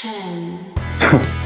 ten,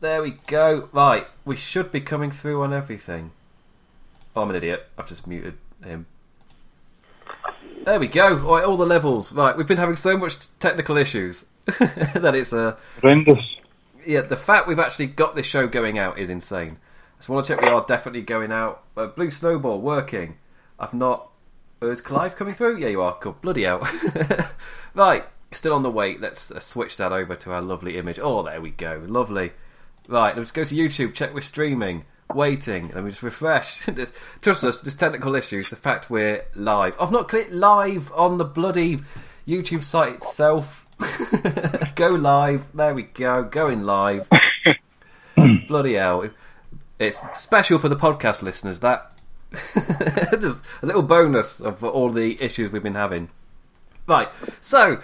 There we go. Right, we should be coming through on everything. Oh, I'm an idiot. I've just muted him. There we go. All, right, all the levels. Right, we've been having so much technical issues that it's Uh, Horrendous. yeah, the fact we've actually got this show going out is insane. I just want to check we are definitely going out. Uh, Blue Snowball working. I've not. Uh, is Clive coming through? Yeah, you are. Cool. Bloody hell. right, still on the wait. Let's uh, switch that over to our lovely image. Oh, there we go. Lovely. Right, let's go to YouTube. Check we're streaming. Waiting. Let me just refresh. This- Trust us, there's technical issues. The fact we're live. I've not clicked live on the bloody YouTube site itself. go live. There we go. Going live. bloody hell. It's special for the podcast listeners, that. Just a little bonus of all the issues we've been having. Right, so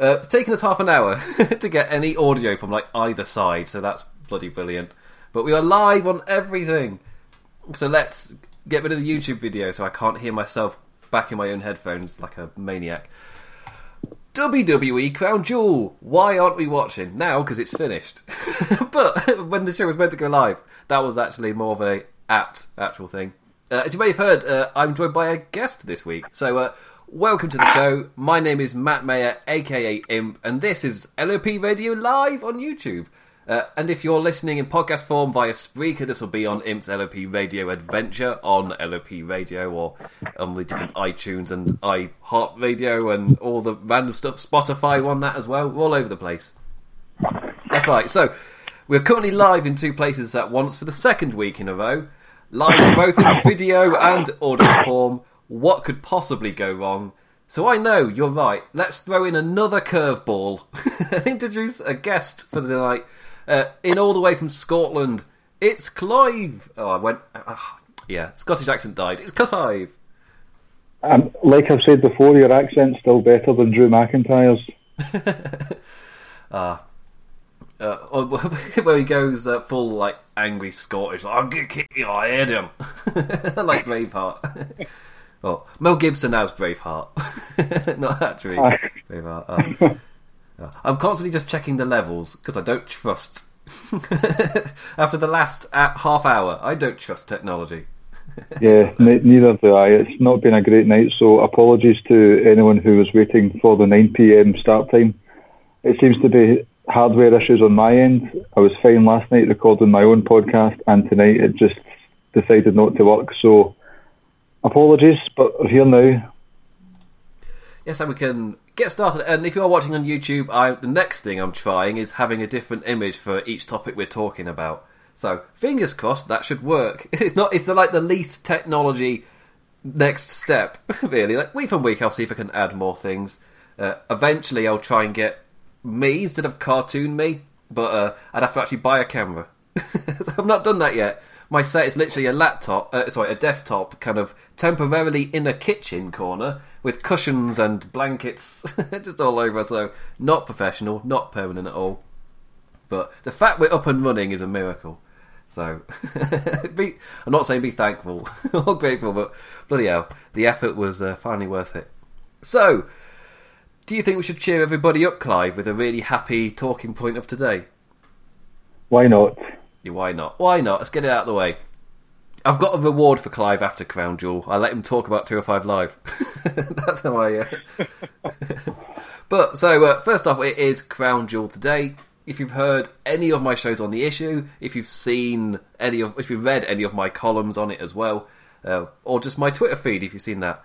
uh, it's taken us half an hour to get any audio from like either side, so that's bloody brilliant. But we are live on everything, so let's get rid of the YouTube video so I can't hear myself back in my own headphones like a maniac. WWE Crown Jewel. Why aren't we watching now? Because it's finished. but when the show was meant to go live, that was actually more of a apt actual thing. Uh, as you may have heard, uh, I'm joined by a guest this week. So, uh, welcome to the show. My name is Matt Mayer, aka Imp, and this is LOP Radio Live on YouTube. Uh, and if you're listening in podcast form via Spreaker, this will be on Imp's LOP Radio Adventure on LOP Radio or on the different iTunes and iHeart Radio and all the random stuff. Spotify on that as well. We're all over the place. That's right. So we're currently live in two places at once for the second week in a row. Live both in video and audio form. What could possibly go wrong? So I know you're right. Let's throw in another curveball. Introduce a guest for the night. Uh, in all the way from Scotland, it's Clive. Oh, I went. ah, yeah, Scottish accent died. It's Clive. Um, like I've said before, your accent's still better than Drew McIntyre's. Uh, where he goes uh, full like angry Scottish, like, I'm gonna kick your head in, like Braveheart. well, Mel Gibson as Braveheart, not actually Braveheart. Uh, uh, I'm constantly just checking the levels because I don't trust. After the last uh, half hour, I don't trust technology. Yeah, ne- neither do I. It's not been a great night, so apologies to anyone who was waiting for the 9 pm start time. It seems to be hardware issues on my end. I was fine last night recording my own podcast, and tonight it just decided not to work. So apologies, but we're here now. Yes, and we can get started. And if you are watching on YouTube, I, the next thing I'm trying is having a different image for each topic we're talking about. So fingers crossed that should work. It's not. It's the, like the least technology next step, really. Like week from week, I'll see if I can add more things. Uh, eventually, I'll try and get me instead of cartoon me, but uh, I'd have to actually buy a camera. so I've not done that yet. My set is literally a laptop, uh, sorry, a desktop, kind of temporarily in a kitchen corner with cushions and blankets just all over. So not professional, not permanent at all. But the fact we're up and running is a miracle. So be, I'm not saying be thankful or grateful, but bloody hell, the effort was uh, finally worth it. So, do you think we should cheer everybody up, Clive, with a really happy talking point of today? Why not? Yeah, why not? Why not? Let's get it out of the way. I've got a reward for Clive after Crown Jewel. I let him talk about 205 Live. That's how I. Uh... but, so, uh, first off, it is Crown Jewel today. If you've heard any of my shows on the issue, if you've seen any of, if you've read any of my columns on it as well, uh, or just my Twitter feed if you've seen that,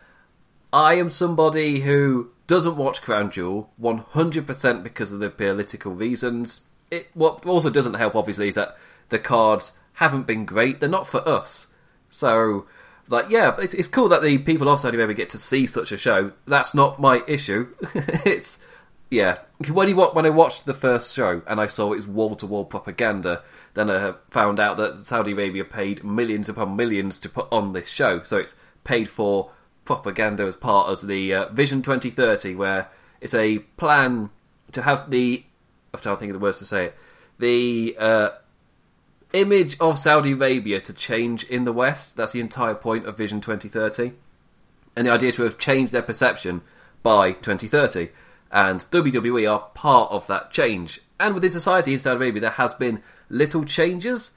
I am somebody who doesn't watch Crown Jewel 100% because of the political reasons. It what also doesn't help, obviously, is that the cards haven't been great. They're not for us. So, like, yeah, it's, it's cool that the people of Saudi Arabia get to see such a show. That's not my issue. it's Yeah, when you when I watched the first show and I saw it was wall to wall propaganda, then I found out that Saudi Arabia paid millions upon millions to put on this show. So it's paid for propaganda as part of the uh, Vision 2030, where it's a plan to have the. I'm trying to think of the words to say it. The uh, image of Saudi Arabia to change in the West. That's the entire point of Vision 2030. And the idea to have changed their perception by 2030. And WWE are part of that change. And within society in Saudi Arabia, there has been little changes.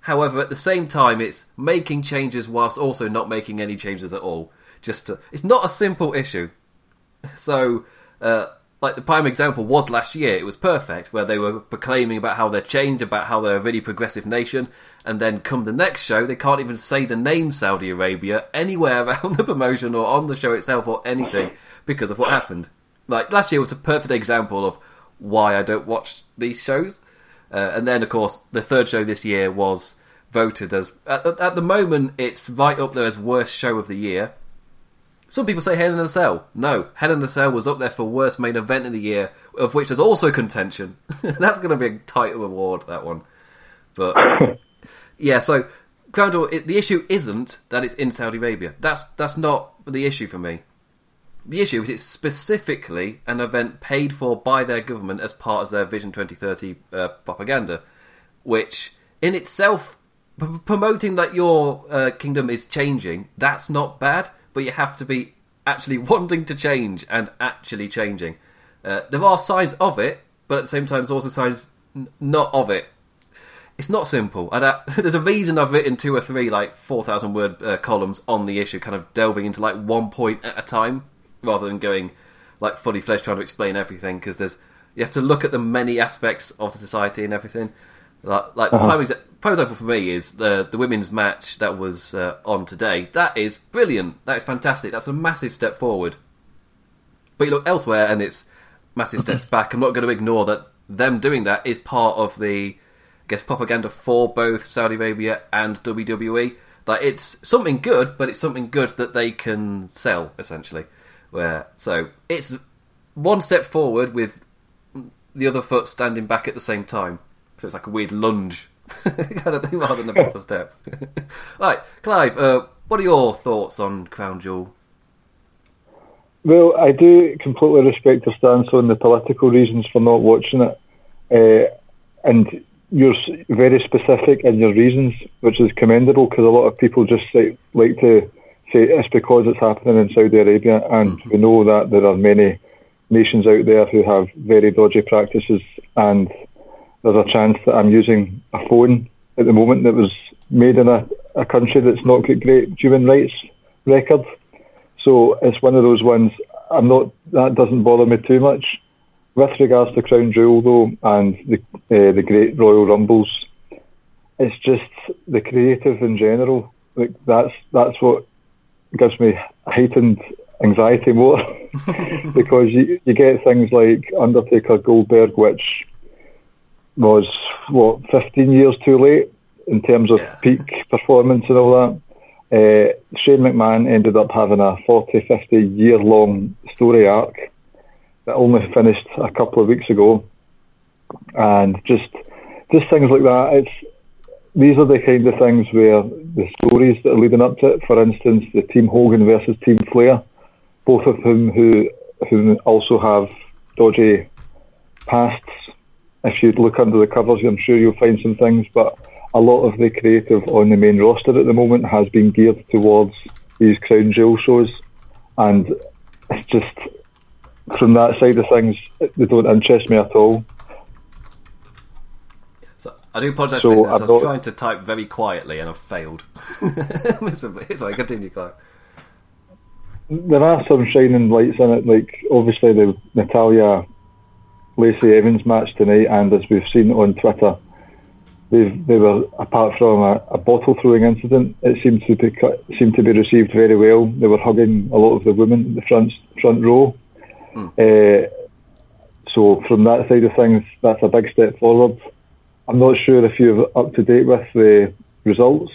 However, at the same time, it's making changes whilst also not making any changes at all. Just to, it's not a simple issue. So, uh, like the prime example was last year. It was perfect, where they were proclaiming about how they're changed, about how they're a really progressive nation, and then come the next show, they can't even say the name Saudi Arabia anywhere around the promotion or on the show itself or anything because of what happened. Like last year was a perfect example of why I don't watch these shows. Uh, and then, of course, the third show this year was voted as at, at the moment it's right up there as worst show of the year. Some people say Hell in a Cell. No, Hell in a Cell was up there for worst main event of the year, of which there's also contention. That's going to be a title award, that one. But yeah, so Crown Jewel, it, the issue isn't that it's in Saudi Arabia. That's that's not the issue for me. The issue is it's specifically an event paid for by their government as part of their Vision 2030 uh, propaganda, which in itself, p- promoting that your uh, kingdom is changing, that's not bad, but you have to be actually wanting to change and actually changing. Uh, there are signs of it, but at the same time, there's also signs n- not of it. It's not simple. And uh, there's a reason I've written two or three like four thousand word uh, columns on the issue, kind of delving into like one point at a time, rather than going like fully fledged trying to explain everything. Because there's you have to look at the many aspects of the society and everything. Like, like Uh-huh. prime, exa- prime example for me is the the women's match that was uh, on today. That is brilliant. That is fantastic. That's a massive step forward. But you look elsewhere, and it's massive steps back. I'm not going to ignore that them doing that is part of the, I guess, propaganda for both Saudi Arabia and WWE. That it's something good, but it's something good that they can sell essentially. Where so it's one step forward with the other foot standing back at the same time. So it's like a weird lunge kind of thing rather than a proper step. right, Clive, uh, what are your thoughts on Crown Jewel? Well, I do completely respect your stance on the political reasons for not watching it, uh, and you're very specific in your reasons, which is commendable because a lot of people just say, like to say it's because it's happening in Saudi Arabia, and we know that there are many nations out there who have very dodgy practices, and there's a chance that I'm using a phone at the moment that was made in a, a country that's not got great human rights record. So it's one of those ones. I'm not. That doesn't bother me too much. With regards to Crown Jewel, though, and the uh, the Great Royal Rumbles, it's just the creative in general. Like that's that's what gives me heightened anxiety more because you you get things like Undertaker Goldberg, which was what 15 years too late in terms of Yeah. peak performance and all that. Uh, Shane McMahon ended up having a 40, 50 year long story arc that only finished a couple of weeks ago, and just just things like that. It's these are the kind of things where the stories that are leading up to it. For instance, the Team Hogan versus Team Flair, both of whom who who also have dodgy pasts. If you look under the covers, I'm sure you'll find some things, but a lot of the creative on the main roster at the moment has been geared towards these Crown Jewel shows, and it's just from that side of things, they don't interest me at all. So I do apologise So for. I was trying to type very quietly and I've failed. Sorry, continue, Clive. There are some shining lights in it, like obviously the Natalya Lacey Evans match tonight, and as we've seen on Twitter, they they were apart from a, a bottle throwing incident, it seemed to be seemed to be received very well. They were hugging a lot of the women in the front front row. Uh, so from that side of things, that's a big step forward. I'm not sure if you're up to date with the results.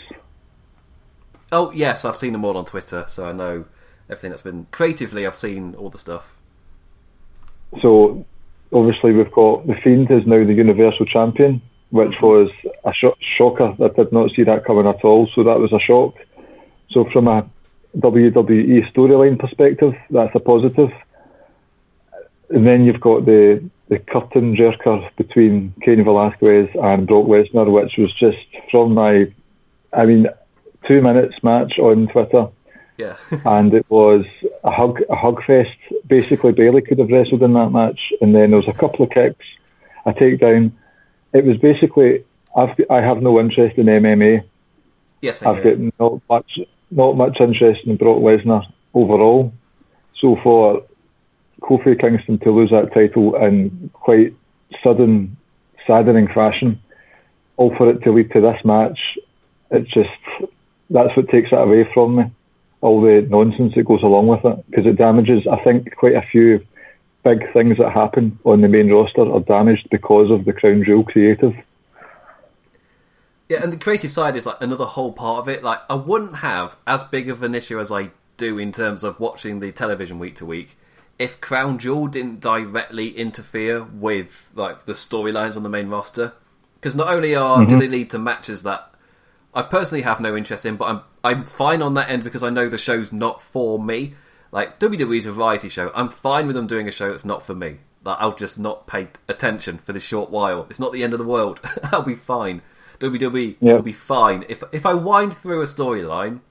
Oh yes, I've seen them all on Twitter, so I know everything that's been creatively. I've seen all the stuff. So obviously we've got the Fiend is now the Universal Champion, which mm-hmm. was a sh- shocker. I did not see that coming at all, so that was a shock. So from a WWE storyline perspective, that's a positive. And then you've got the the curtain jerker between Cain Velasquez and Brock Lesnar, which was just from my, I mean, two minutes match on Twitter. Yeah. and it was a hug, a hug fest. Basically, Bayley could have wrestled in that match, and then there was a couple of kicks, a takedown. It was basically, I've, I have no interest in MMA. Yes, I've got not much, not much interest in Brock Lesnar overall. So for Kofi Kingston to lose that title in quite sudden, saddening fashion, all for it to lead to this match, it's just that's what takes it away from me. All the nonsense that goes along with it, because it damages. I think quite a few big things that happen on the main roster are damaged because of the Crown Jewel creative. Yeah, and the creative side is like another whole part of it. Like, I wouldn't have as big of an issue as I do in terms of watching the television week to week if Crown Jewel didn't directly interfere with like the storylines on the main roster. Because not only are mm-hmm. do they lead to matches that I personally have no interest in, but I'm I'm fine on that end because I know the show's not for me. Like WWE's a variety show. I'm fine with them doing a show that's not for me. Like I'll just not pay attention for this short while. It's not the end of the world. I'll be fine. WWE yep. will be fine. If if I wind through a storyline,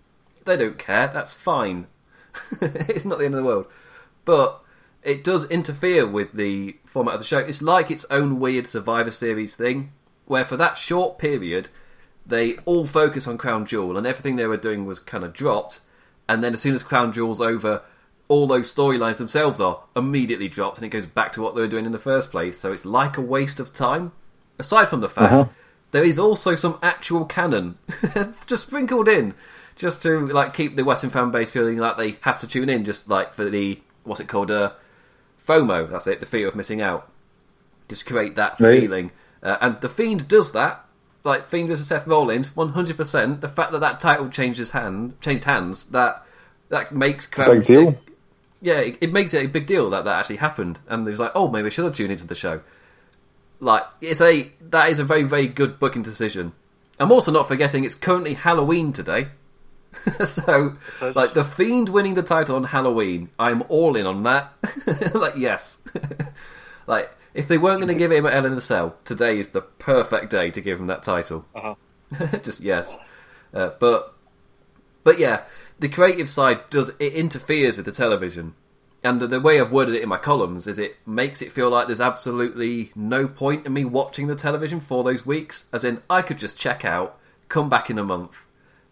they don't care. That's fine. it's not the end of the world. But it does interfere with the format of the show. It's like its own weird Survivor Series thing, where for that short period, they all focus on Crown Jewel, and everything they were doing was kind of dropped. And then as soon as Crown Jewel's over, all those storylines themselves are immediately dropped, and it goes back to what they were doing in the first place. So it's like a waste of time. Aside from the fact uh-huh there is also some actual canon just sprinkled in, just to like keep the Western fan base feeling like they have to tune in, just like for the what's it called, uh, FOMO. That's it, the fear of missing out. Just create that right. feeling, uh, and the Fiend does that. Like Fiend versus Seth Rollins, one hundred percent. The fact that that title changes hand, changed hands, that that makes crowd. Big deal. It, yeah, it, it, makes it a big deal that that actually happened, and it was like, oh, maybe I should have tuned into the show like it's a that is a very very good booking decision. I'm also not forgetting it's currently Halloween today. so like the fiend winning the title on Halloween, I'm all in on that. like yes. like if they weren't going to give him at Hell in a Cell, today is the perfect day to give him that title. Uh-huh. Just yes. Uh, but but yeah, the creative side does it interferes with the television and the way I've worded it in my columns is it makes it feel like there's absolutely no point in me watching the television for those weeks. As in, I could just check out, come back in a month,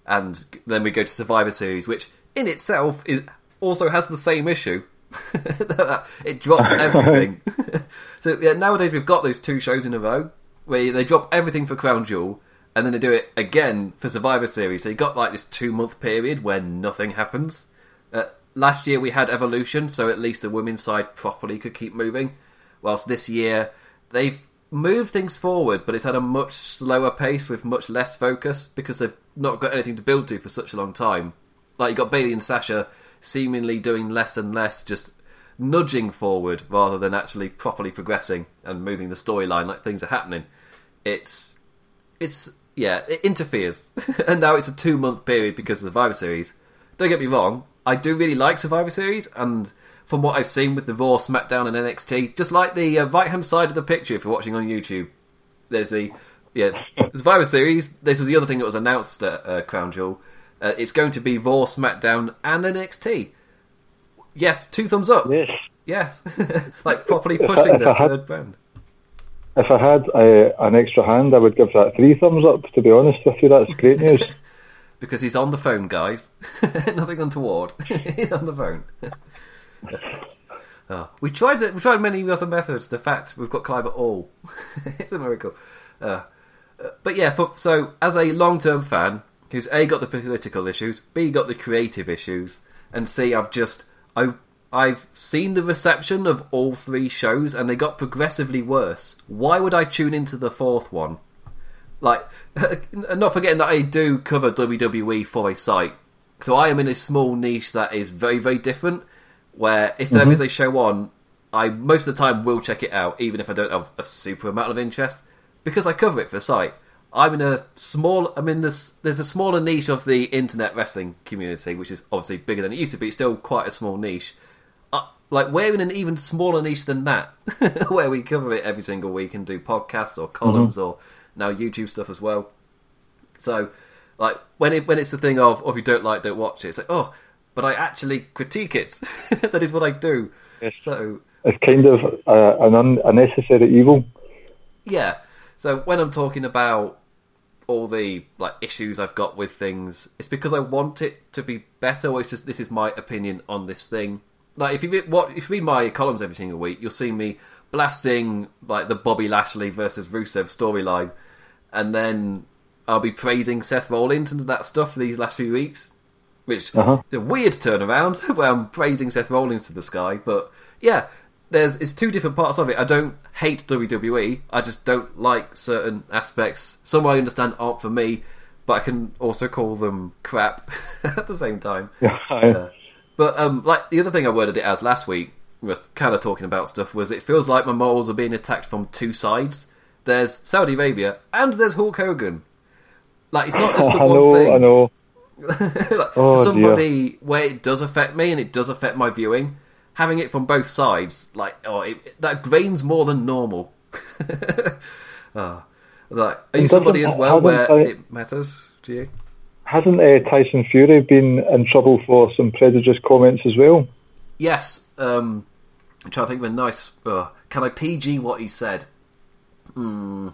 and then we go to Survivor Series, which in itself is also has the same issue. it drops everything. so yeah, nowadays we've got those two shows in a row where they drop everything for Crown Jewel, and then they do it again for Survivor Series. So you got like this two month period where nothing happens. Uh, last year we had Evolution, so at least the women's side properly could keep moving. Whilst this year they've moved things forward, but it's at a much slower pace with much less focus because they've not got anything to build to for such a long time. Like you got Bayley and Sasha seemingly doing less and less, just nudging forward rather than actually properly progressing and moving the storyline like things are happening. It's it's yeah, it interferes. and now it's a two month period because of Survivor Series. Don't get me wrong, I do really like Survivor Series, and from what I've seen with the Raw, SmackDown, and NXT, just like the uh, right hand side of the picture if you're watching on YouTube, there's the yeah Survivor Series. This was the other thing that was announced at uh, Crown Jewel. Uh, it's going to be Raw, SmackDown, and NXT. Yes, two thumbs up. Yes, yes, like properly pushing the had, third brand. If I had uh, an extra hand, I would give that three thumbs up. To be honest with you, that's great news. because he's on the phone, guys. Nothing untoward. he's on the phone. oh, we tried we tried many other methods. The fact we've got Clive at all, it's a miracle. Uh, uh, but yeah, for, so as a long-term fan who's a got the political issues, b got the creative issues, and c I've just I've I've seen the reception of all three shows, and they got progressively worse. Why would I tune into the fourth one? Like, not forgetting that I do cover WWE for a site, so I am in a small niche that is very, very different. Where if there mm-hmm. is a show on, I most of the time will check it out, even if I don't have a super amount of interest, because I cover it for the site. I'm in a small. I mean, there's there's a smaller niche of the internet wrestling community, which is obviously bigger than it used to be. It's still quite a small niche. Uh, like we're in an even smaller niche than that, where we cover it every single week and do podcasts or columns or now YouTube stuff as well. So, like when it when it's the thing of, oh, if you don't like, don't watch it. It's like, oh, but I actually critique it. that is what I do. Yes. So It's kind of uh, an un- unnecessary evil. yeah. So when I'm talking about all the like issues I've got with things, it's because I want it to be better. Or it's just this is my opinion on this thing. Like if you read, what if you read my columns every single week, you'll see me blasting like the Bobby Lashley versus Rusev storyline, and then I'll be praising Seth Rollins and that stuff for these last few weeks, which Uh-huh. a weird turnaround where I'm praising Seth Rollins to the sky. But yeah, there's it's two different parts of it. I don't hate WWE. I just don't like certain aspects. Some I understand aren't for me, but I can also call them crap at the same time. Yeah. But um, like the other thing I worded it as last week was kind of talking about stuff was it feels like my morals are being attacked from two sides. There's Saudi Arabia and there's Hulk Hogan. Like it's not just the I one know, thing. I know. like, Oh, for somebody where it does affect me and it does affect my viewing, having it from both sides, like oh, it, that grains more than normal. oh. Like, are you somebody as well where I- it matters to you? Hasn't uh, Tyson Fury been in trouble for some prejudiced comments as well? Yes. Um, which I'm trying to think of a nice. Uh, can I PG what he said? Hmm.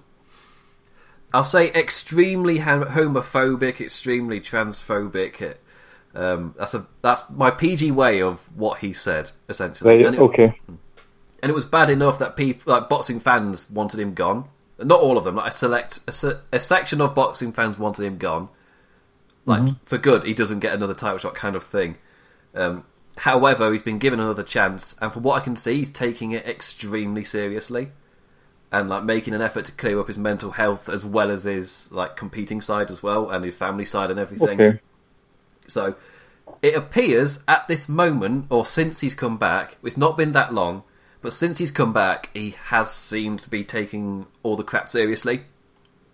I'll say extremely homophobic, extremely transphobic. Um, that's a that's my PG way of what he said essentially. Right, And it- okay. and it was bad enough that people like boxing fans wanted him gone. Not all of them, like a select a, a section of boxing fans wanted him gone. Like for good, he doesn't get another title shot, kind of thing. Um, however, he's been given another chance, and from what I can see, he's taking it extremely seriously, and like making an effort to clear up his mental health as well as his like competing side as well, and his family side and everything. Okay. So it appears at this moment, or since he's come back, it's not been that long, but since he's come back, he has seemed to be taking all the crap seriously.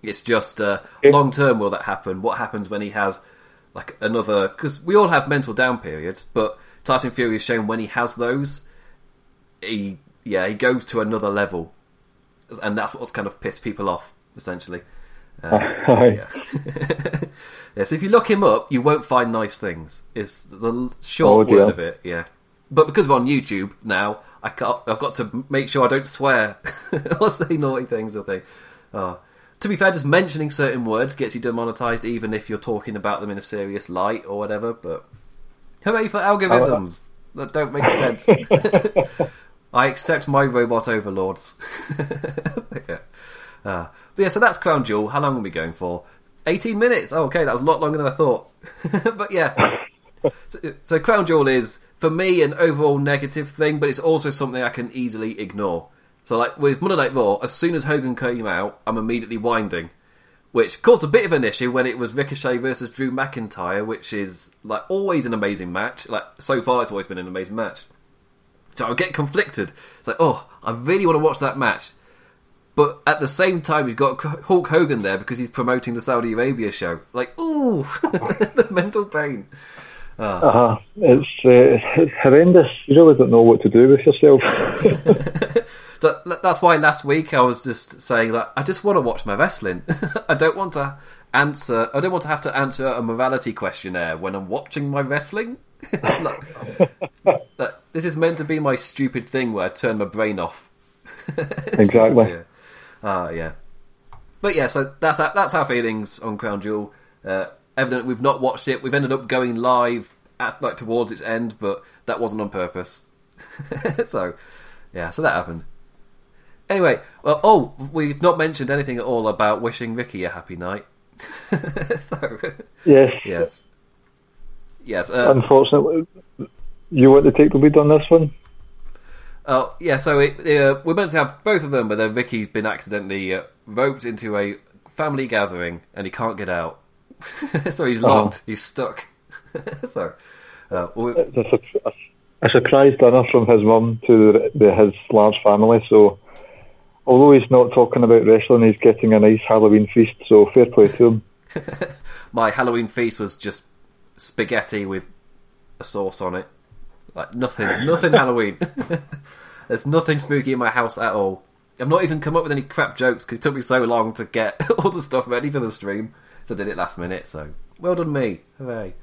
It's just uh, long term will that happen? What happens when he has like another? Because we all have mental down periods, but Tyson Fury has shown when he has those, he yeah he goes to another level, and that's what's kind of pissed people off essentially. Uh, yeah. yeah, so if you look him up, you won't find nice things. Is the short Oh, word of it? Yeah, but because we're on YouTube now, I can't, I've got to make sure I don't swear or say naughty things or things. Oh. To be fair, just mentioning certain words gets you demonetized, even if you're talking about them in a serious light or whatever. But hooray for algorithms that don't make sense. I accept my robot overlords. yeah. Uh, but yeah, so that's Crown Jewel. How long are we going for? 18 minutes. Oh, okay, that was a lot longer than I thought. but yeah. So, so Crown Jewel is, for me, an overall negative thing, but it's also something I can easily ignore. So, like with Monday Night Raw, as soon as Hogan came out, I'm immediately winding. Which caused a bit of an issue when it was Ricochet versus Drew McIntyre, which is like always an amazing match. Like so far, it's always been an amazing match. So I get conflicted. It's like, oh, I really want to watch that match. But at the same time, you've got Hulk Hogan there because he's promoting the Saudi Arabia show. Like, ooh, the mental pain. Uh-huh. It's, uh, it's horrendous. You really don't know what to do with yourself. So that's why last week I was just saying that I just want to watch my wrestling. I don't want to answer. I don't want to have to answer a morality questionnaire when I'm watching my wrestling. Like, that- this is meant to be my stupid thing where I turn my brain off. Exactly. yeah. Ah, yeah. But yeah, so that's that's our feelings on Crown Jewel. Uh, evident we've not watched it. We've ended up going live at like towards its end, but that wasn't on purpose. so yeah, so that happened. Anyway, well, oh, we've not mentioned anything at all about wishing Ricky a happy night. so yes. yes, yes. Uh, Unfortunately, you want to take the lead on this one? Oh yeah, so it, uh, we're meant to have both of them, but then Vicky's been accidentally uh, roped into a family gathering and he can't get out. so he's locked. He's stuck. so, uh, we- It's a, sur- a a surprise dinner from his mum to the, the, his large family. So, although he's not talking about wrestling, he's getting a nice Halloween feast. So, fair play to him. My Halloween feast was just spaghetti with a sauce on it. Like nothing, nothing Halloween. There's nothing spooky in my house at all. I've not even come up with any crap jokes because it took me so long to get all the stuff ready for the stream. So I did it last minute. So well done me, hooray!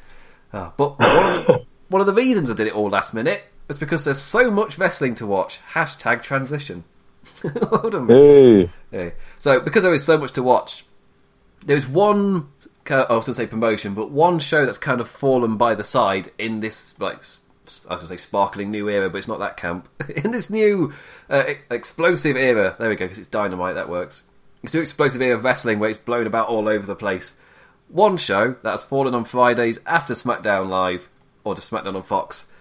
Oh, but one of the one of the reasons I did it all last minute was because there's so much wrestling to watch. Hashtag transition. well done. Hey. hey. So because there is so much to watch, there's one. Uh, I was going to say promotion, but one show that's kind of fallen by the side in this like I was going to say sparkling new era, but it's not that camp. in this new uh, explosive era, there we go, because it's dynamite, that works. It's new explosive era of wrestling where it's blown about all over the place. One show that's fallen on Fridays after SmackDown Live, or just SmackDown on Fox.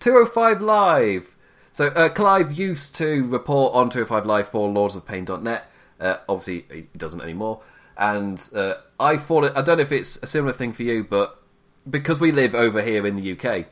205 Live! So, uh, Clive used to report on 205 Live for LordsofPain.net. Uh, obviously, he doesn't anymore. And uh, I thought, I don't know if it's a similar thing for you, but because we live over here in the UK,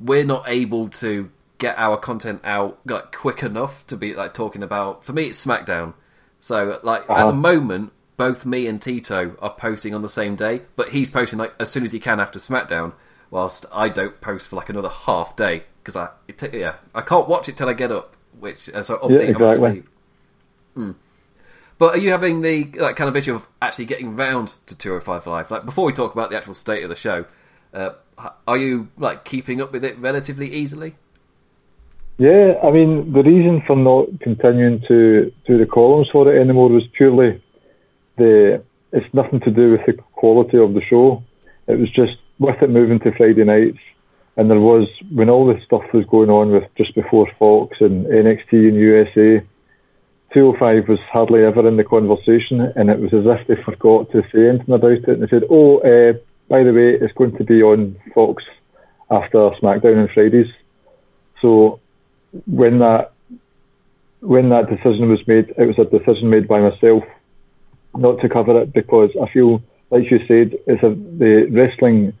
we're not able to get our content out like quick enough to be like talking about. For me, it's SmackDown. So like uh-huh. at the moment, both me and Tito are posting on the same day, but he's posting like as soon as he can after SmackDown, whilst I don't post for like another half day because I t- yeah I can't watch it till I get up, which uh, so obviously yeah, exactly. I'm asleep. Mm. But are you having the like kind of issue of actually getting round to 205 Live? Like before we talk about the actual state of the show, uh, are you like keeping up with it relatively easily? Yeah, I mean the reason for not continuing to do the columns for it anymore was purely the it's nothing to do with the quality of the show. It was just with it moving to Friday nights, and there was when all this stuff was going on with just before Fox and NXT and USA. 205 was hardly ever in the conversation, and it was as if they forgot to say anything about it. And they said, "Oh, uh, by the way, it's going to be on Fox after SmackDown on Fridays." So when that when that decision was made, it was a decision made by myself not to cover it because I feel, like you said, it's a, the wrestling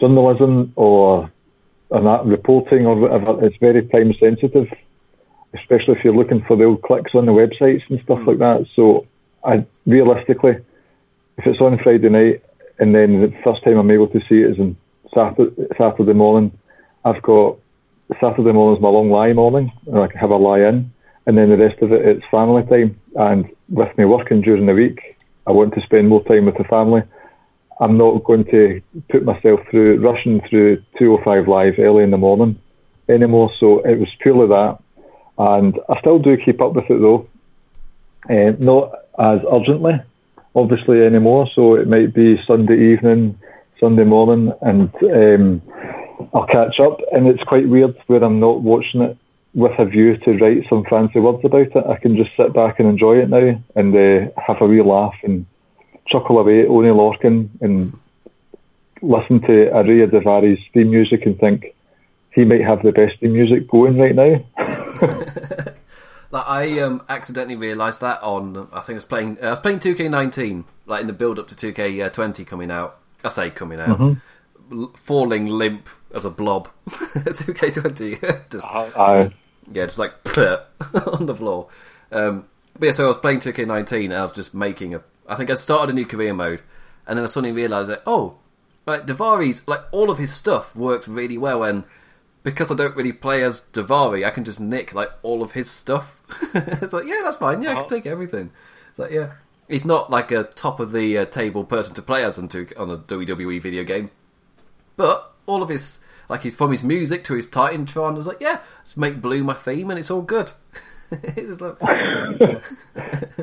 journalism or and that reporting or whatever, it's very time sensitive, especially if you're looking for the old clicks on the websites and stuff like hmm. that. So, I realistically, if it's on Friday night and then the first time I'm able to see it is on Saturday, Saturday morning, I've got Saturday morning is my long lie morning, and I can have a lie in, and then the rest of it it's family time. And with me working during the week, I want to spend more time with the family. I'm not going to put myself through rushing through 205 live early in the morning anymore. So it was purely that, and I still do keep up with it though, uh, not as urgently, obviously anymore. So it might be Sunday evening, Sunday morning, and um, I'll catch up. And it's quite weird where I'm not watching it with a view to write some fancy words about it. I can just sit back and enjoy it now and uh, have a wee laugh and chuckle away at Oney Lorcan and listen to Ariya Daivari's theme music and think he might have the best theme music going right now. like I um, accidentally realised that on I think I was playing uh, I was playing 2K19 like in the build up to 2K20 coming out. I say coming out. Mm-hmm falling limp as a blob. 2K20. just, uh, yeah, just like on the floor. Um, but yeah, so I was playing 2K19 and I was just making a. I think I started a new career mode, and then I suddenly realised that oh, like Daivari's like all of his stuff works really well, and because I don't really play as Daivari, I can just nick like all of his stuff. it's like yeah, that's fine. Yeah, uh-huh. I can uh-huh. take everything. It's like yeah, he's not like a top of the uh, table person to play as on, on a WWE video game, but all of his like he's from his music to his Titantron. I was like, yeah, let's make blue my theme, and it's all good. it's like, yeah.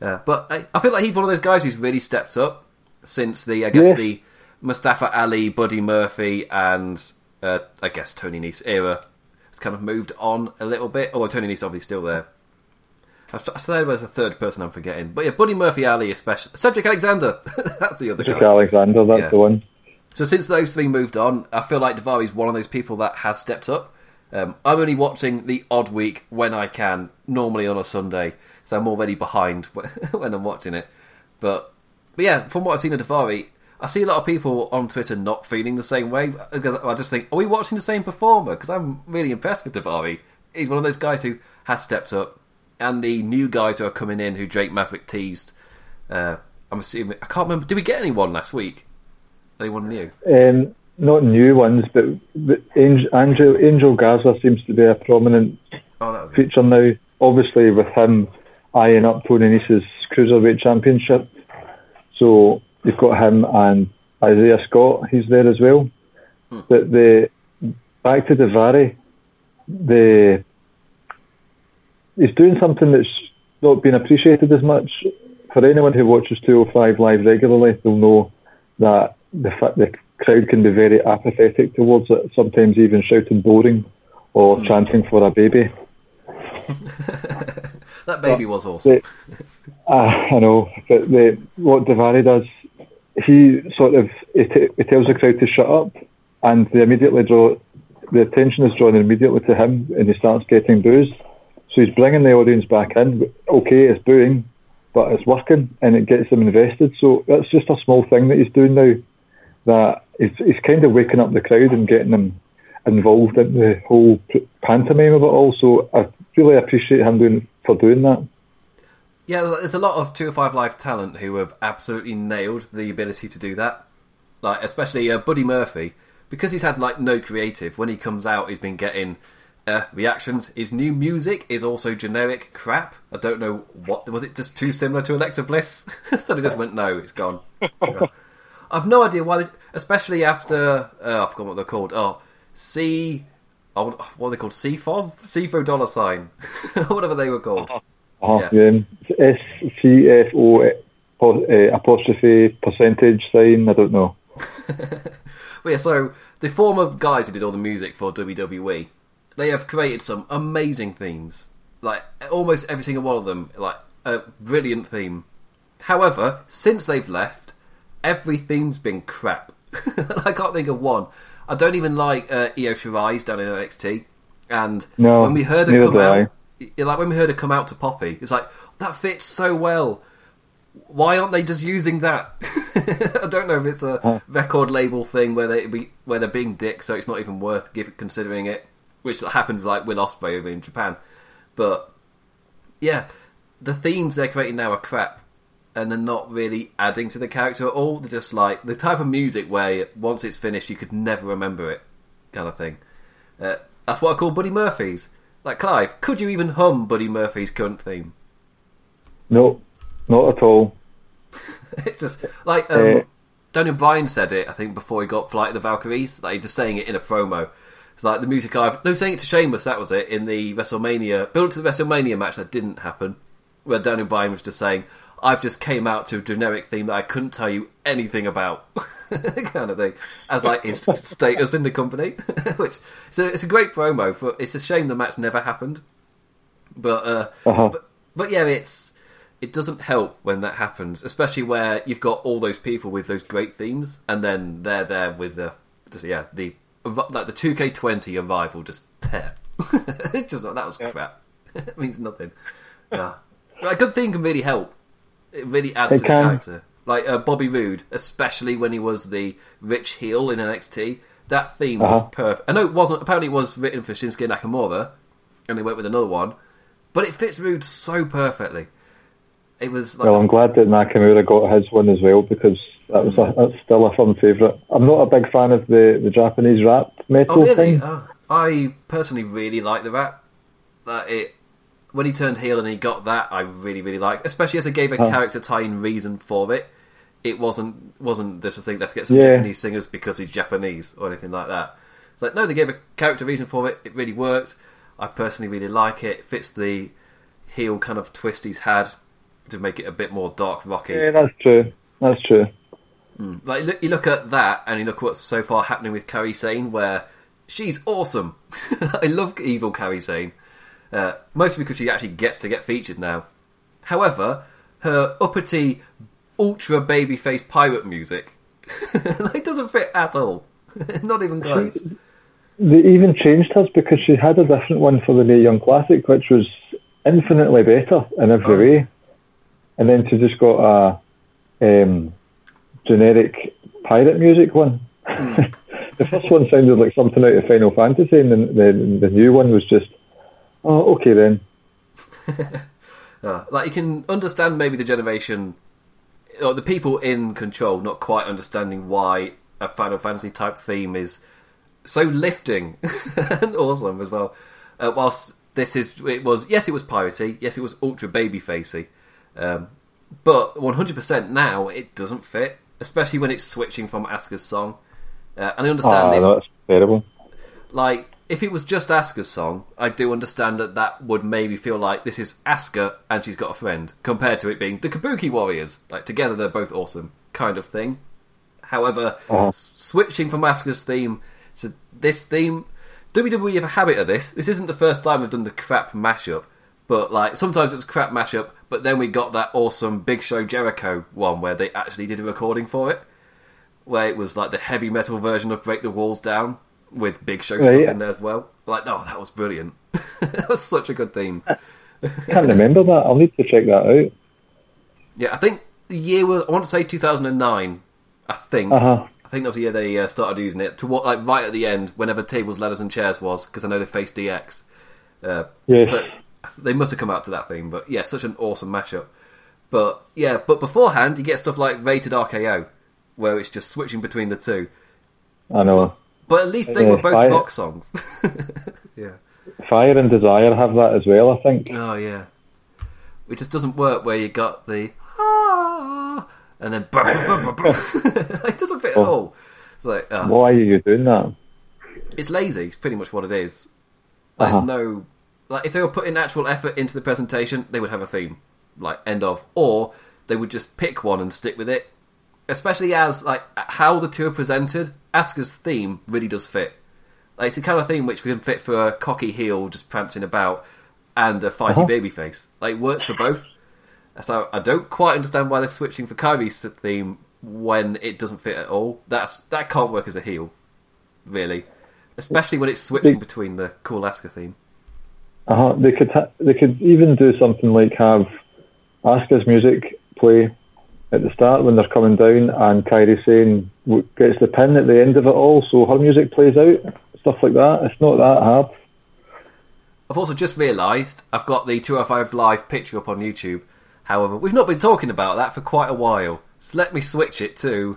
yeah. but I, I, feel like he's one of those guys who's really stepped up since the I guess yeah. the Mustafa Ali, Buddy Murphy, and uh, I guess Tony Nese era has kind of moved on a little bit. Although Tony Nese obviously still there. I thought there was a third person I'm forgetting, but yeah, Buddy Murphy, Ali, especially Cedric Alexander. that's the other guy. Cedric guy. Alexander, that's yeah. the one. So since those three moved on, I feel like is one of those people that has stepped up. Um, I'm only watching the odd week when I can, normally on a Sunday, so I'm already behind when I'm watching it. But but yeah, from what I've seen of Daivari, I see a lot of people on Twitter not feeling the same way because I just think, are we watching the same performer? Because I'm really impressed with Daivari. He's one of those guys who has stepped up, and the new guys who are coming in who Drake Maverick teased. Uh, I'm assuming I can't remember. Did we get anyone last week? Anyone new? Um, not new ones, but, but Angel, Angel, Angel Garza seems to be a prominent Oh, feature now. Obviously, with him eyeing up Tony Nese's cruiserweight championship, so you've got him and Isaiah Scott. He's there as well. But the back to Daivari, the he's doing something that's not been appreciated as much. For anyone who watches 205 live regularly, they'll know that the fact the crowd can be very apathetic towards it. Sometimes even shouting boring or chanting for a baby. that baby was awesome. Uh, I know, but the, what Daivari does, he sort of he, t- he tells the crowd to shut up, and they immediately draw the attention is drawn immediately to him, and he starts getting boos. So he's bringing the audience back in. Okay, it's booing, but it's working, and it gets them invested. So that's just a small thing that he's doing now. That he's, he's kind of waking up the crowd and getting them involved in the whole pantomime of it all. So I really appreciate him doing for doing that. Yeah, there's a lot of two or five Live talent who have absolutely nailed the ability to do that. Like, especially uh, Buddy Murphy, because he's had like no creative. When he comes out, he's been getting uh, reactions. His new music is also generic crap. I don't know what was it. Just too similar to Alexa Bliss, so they just went no, it's gone. I've no idea why. They, especially after uh, I forgot what they're called. Oh, C. Oh, what are they called? CFOS? CFO dollar sign, whatever they were called. Uh-huh. Yeah. S C F O uh, apostrophe percentage sign. I don't know. But yeah, so the former guys who did all the music for WWE, they have created some amazing themes. Like almost every single one of them, like a brilliant theme. However, since they've left, every theme's been crap. I can't think of one. I don't even like uh, Io Shirai's down in NXT. And No, when we heard her come out, like when we heard her come out to Poppy, it's like that fits so well. Why aren't they just using that? I don't know if it's a record label thing where they be where they're being dicks, so it's not even worth give, considering it, which happened with, like Will Ospreay over in Japan. But yeah, the themes they're creating now are crap, and they're not really adding to the character at all. They're just like the type of music where once it's finished, you could never remember it, kind of thing. Uh, that's what I call Buddy Murphy's. Like Clive, could you even hum Buddy Murphy's current theme? No, not at all. it's just like um, Uh, Daniel Bryan said it. I think before he got Flight of the Valkyries, like he's just saying it in a promo. It's like the music I've no saying it to Sheamus. That was it in the WrestleMania build to the WrestleMania match that didn't happen, where Daniel Bryan was just saying, "I've just came out to a generic theme that I couldn't tell you anything about," kind of thing, as like his status in the company. Which so it's a great promo. For it's a shame the match never happened, but uh, Uh-huh. but but yeah, it's it doesn't help when that happens, especially where you've got all those people with those great themes, and then they're there with the yeah the like the two K twenty arrival just. It's just that was crap. it means nothing. Yeah, a good theme can really help. It really adds It to the can. character. Like uh, Bobby Roode, especially when he was the rich heel in NXT, that theme was Uh-huh. perfect. I know it wasn't. Apparently, it was written for Shinsuke Nakamura, and they went with another one. But it fits Roode so perfectly. It was like Well, I'm glad that Nakamura got his one as well because that was a, that's still a fun favourite. I'm not a big fan of the, the Japanese rap metal Oh, really? thing. Oh, I personally really like the rap. That it when he turned heel and he got that, I really really liked. Especially as they gave a character tie-in reason for it. It wasn't wasn't just a thing. Let's get some Yeah. Japanese singers because he's Japanese or anything like that. It's like no, they gave a character reason for it. It really worked. I personally really like it. It fits the heel kind of twist he's had to make it a bit more dark rocky. Yeah, that's true. That's true. Hmm. Like look, you look at that, and you look what's so far happening with Kairi Sane, where she's awesome. I love evil Kairi Sane, uh, mostly because she actually gets to get featured now. However, her uppity, ultra babyface pirate music, like doesn't fit at all. Not even close. They even changed hers because she had a different one for the Mae Young Classic, which was infinitely better in every Oh. way. And then she just got a um, generic pirate music one. Hmm. the first one sounded like something out of Final Fantasy, and then the, the new one was just, oh, okay then. Uh, like you can understand maybe the generation or the people in control not quite understanding why a Final Fantasy type theme is so lifting and awesome as well. Uh, whilst this is, it was yes, it was piratey, yes, it was ultra baby facey, um, but 100% now it doesn't fit, especially when it's switching from Asuka's song. Uh, and I understand Ah, it, that's terrible. like if it was just Asuka's song, I do understand that that would maybe feel like this is Asuka and she's got a friend, compared to it being the Kabuki Warriors. Like together, they're both awesome, kind of thing. However, Uh-huh. s- switching from Asuka's theme to this theme, WWE have a habit of this. This isn't the first time we've done the crap mashup, but like sometimes it's a crap mashup. But then we got that awesome Big Show Jericho one where they actually did a recording for it, where it was like the heavy metal version of Break the Walls Down with Big Show stuff Right. in there as well. Like, oh, that was brilliant. that was such a good theme. I can't remember that. I'll need to check that out. Yeah, I think the year was I want to say 2009. I think. Uh huh. I think that was the year they uh, started using it to what like right at the end, whenever tables, ladders, and chairs was, because I know they faced DX. Uh, Yes. so they must have come out to that theme, but yeah, such an awesome mashup. But yeah, but beforehand you get stuff like Rated RKO, where it's just switching between the two. I know. But at least they Yeah, were both I- rock songs. yeah. Fire and Desire have that as well, I think. Oh yeah. It just doesn't work where you got the ah and then brr, brr, brr. it doesn't fit at Oh. all. It's like ah. Why are you doing that? it's lazy. It's pretty much what it is. There's Uh-huh. no like if they were putting actual effort into the presentation, they would have a theme, like end of, or they would just pick one and stick with it. Especially as like how the two are presented, Asuka's theme really does fit. Like it's the kind of theme which we can fit for a cocky heel just prancing about and a fighty Uh-huh. babyface. Like it works for both. So I don't quite understand why they're switching for Kairi's theme when it doesn't fit at all. That's that can't work as a heel, really. Especially when it's switching They- between the cool Asuka theme. Uh-huh. They could ha- they could even do something like have Asuka's music play at the start when they're coming down, and Kairi Sane gets the pin at the end of it all, so her music plays out, stuff like that. It's not that hard. I've also just realised I've got the 205 Live picture up on YouTube. However, we've not been talking about that for quite a while. So let me switch it to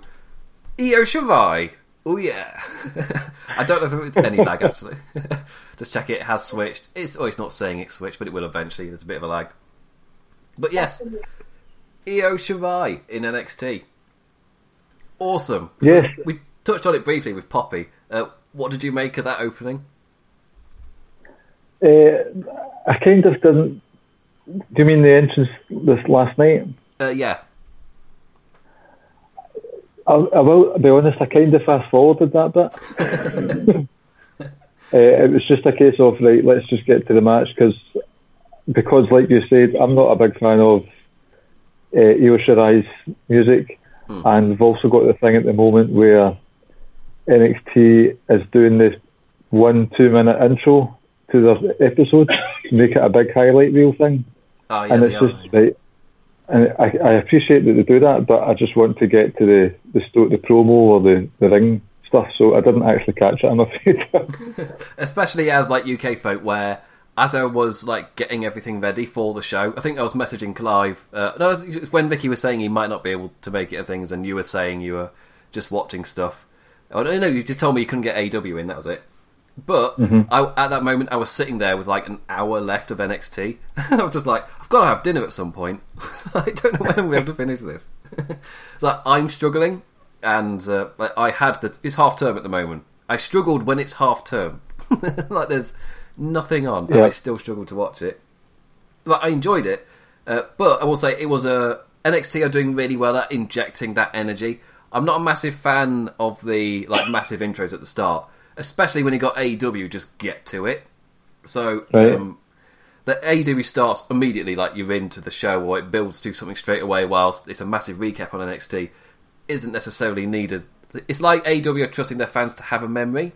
Io Shirai. Oh yeah. I don't know if it's any lag actually. just check it, it has switched. It's oh it's not saying it's switched, but it will eventually. There's a bit of a lag. But yes. Io Shirai in NXT. Awesome. So Yes. we touched on it briefly with Poppy. Uh, what did you make of that opening? Uh, I kind of didn't. Do you mean the entrance this last night? Uh, yeah. I, I will be honest. I kind of fast forwarded that bit. uh, it was just a case of right. Let's just get to the match because, because like you said, I'm not a big fan of uh, Shirai's music, and we've also got the thing at the moment where NXT is doing this one two minute intro to their episode to make it a big highlight reel thing Oh yeah. and it's are. just. And I, I appreciate that they do that, but I just want to get to the the, sto- the promo or the, the ring stuff. So I didn't actually catch it. I'm afraid. especially as like UK folk, where as I was like getting everything ready for the show, I think I was messaging Clive. Uh, no, it's when Vicky was saying he might not be able to make it and things, and you were saying you were just watching stuff. Oh no, no, you just told me you couldn't get AW in. That was it. But I, at that moment, I was sitting there with like an hour left of NXT. I was just like, I've got to have dinner at some point. I don't know when I'm going to finish this. it's like I'm struggling, and uh, I had the it's half term at the moment. I struggled when it's half term. like there's nothing on, and I still struggle to watch it. Like I enjoyed it, uh, but I will say it was a NXT are doing really well at injecting that energy. I'm not a massive fan of the like massive intros at the start, especially when you got AEW. Just get to it. So Right. um, the AEW starts immediately, like you're into the show, or it builds to something straight away. Whilst it's a massive recap on NXT, isn't necessarily needed. It's like AEW are trusting their fans to have a memory,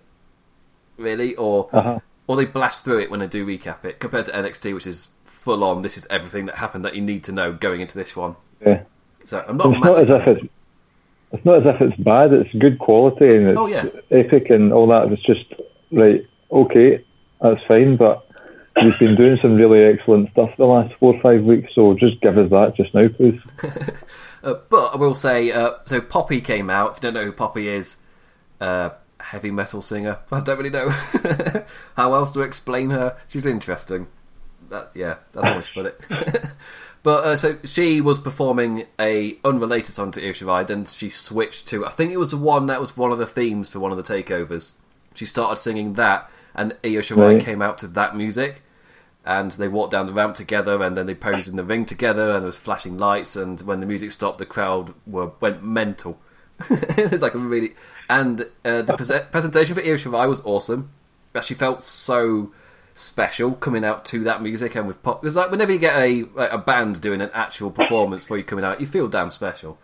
really, or Uh-huh. Or they blast through it when they do recap it, compared to NXT, which is full on. This is everything that happened that you need to know going into this one. yeah. So I'm not It's not as if it's it's not as if it's bad. It's good quality and it's Oh, yeah. epic and all that. It's just right. Okay, that's fine. But you've been doing some really excellent stuff the last four or five weeks. So just give us that just now, please. Uh, but I will say, uh, so Poppy came out. If you don't know who Poppy is, uh, heavy metal singer. I don't really know how else to explain her. She's interesting. That, yeah, that's how I put it. but uh, so she was performing a unrelated song to Io Shirai, then she switched to I think it was the one that was one of the themes for one of the takeovers. She started singing that, and Io Shirai Right. came out to that music and they walked down the ramp together and then they posed in the ring together and there was flashing lights and when the music stopped the crowd were went mental it was like a really and uh, the prese- presentation for Io Shirai was awesome. She felt so special coming out to that music and with pop it was like whenever you get a like a band doing an actual performance for you coming out you feel damn special.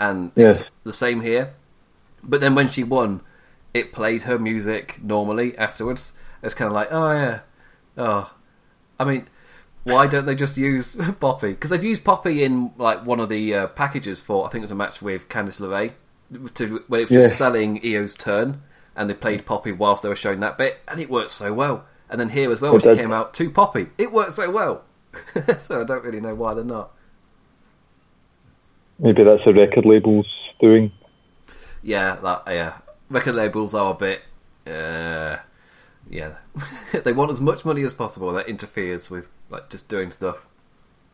And it was Yes. the same here. But then when she won it played her music normally afterwards. It's kind of like oh yeah. Oh. I mean, why don't they just use Poppy? Because they've used Poppy in like one of the uh, packages for I think it was a match with Candice LeRae, to when it was just Yeah. selling Io's turn, and they played Poppy whilst they were showing that bit, and it worked so well. And then here as well, It she came out to Poppy. It worked so well. so I don't really know why they're not. Maybe that's a record label's doing. Yeah, that yeah. Record labels are a bit. Uh, yeah, they want as much money as possible. That interferes with like just doing stuff.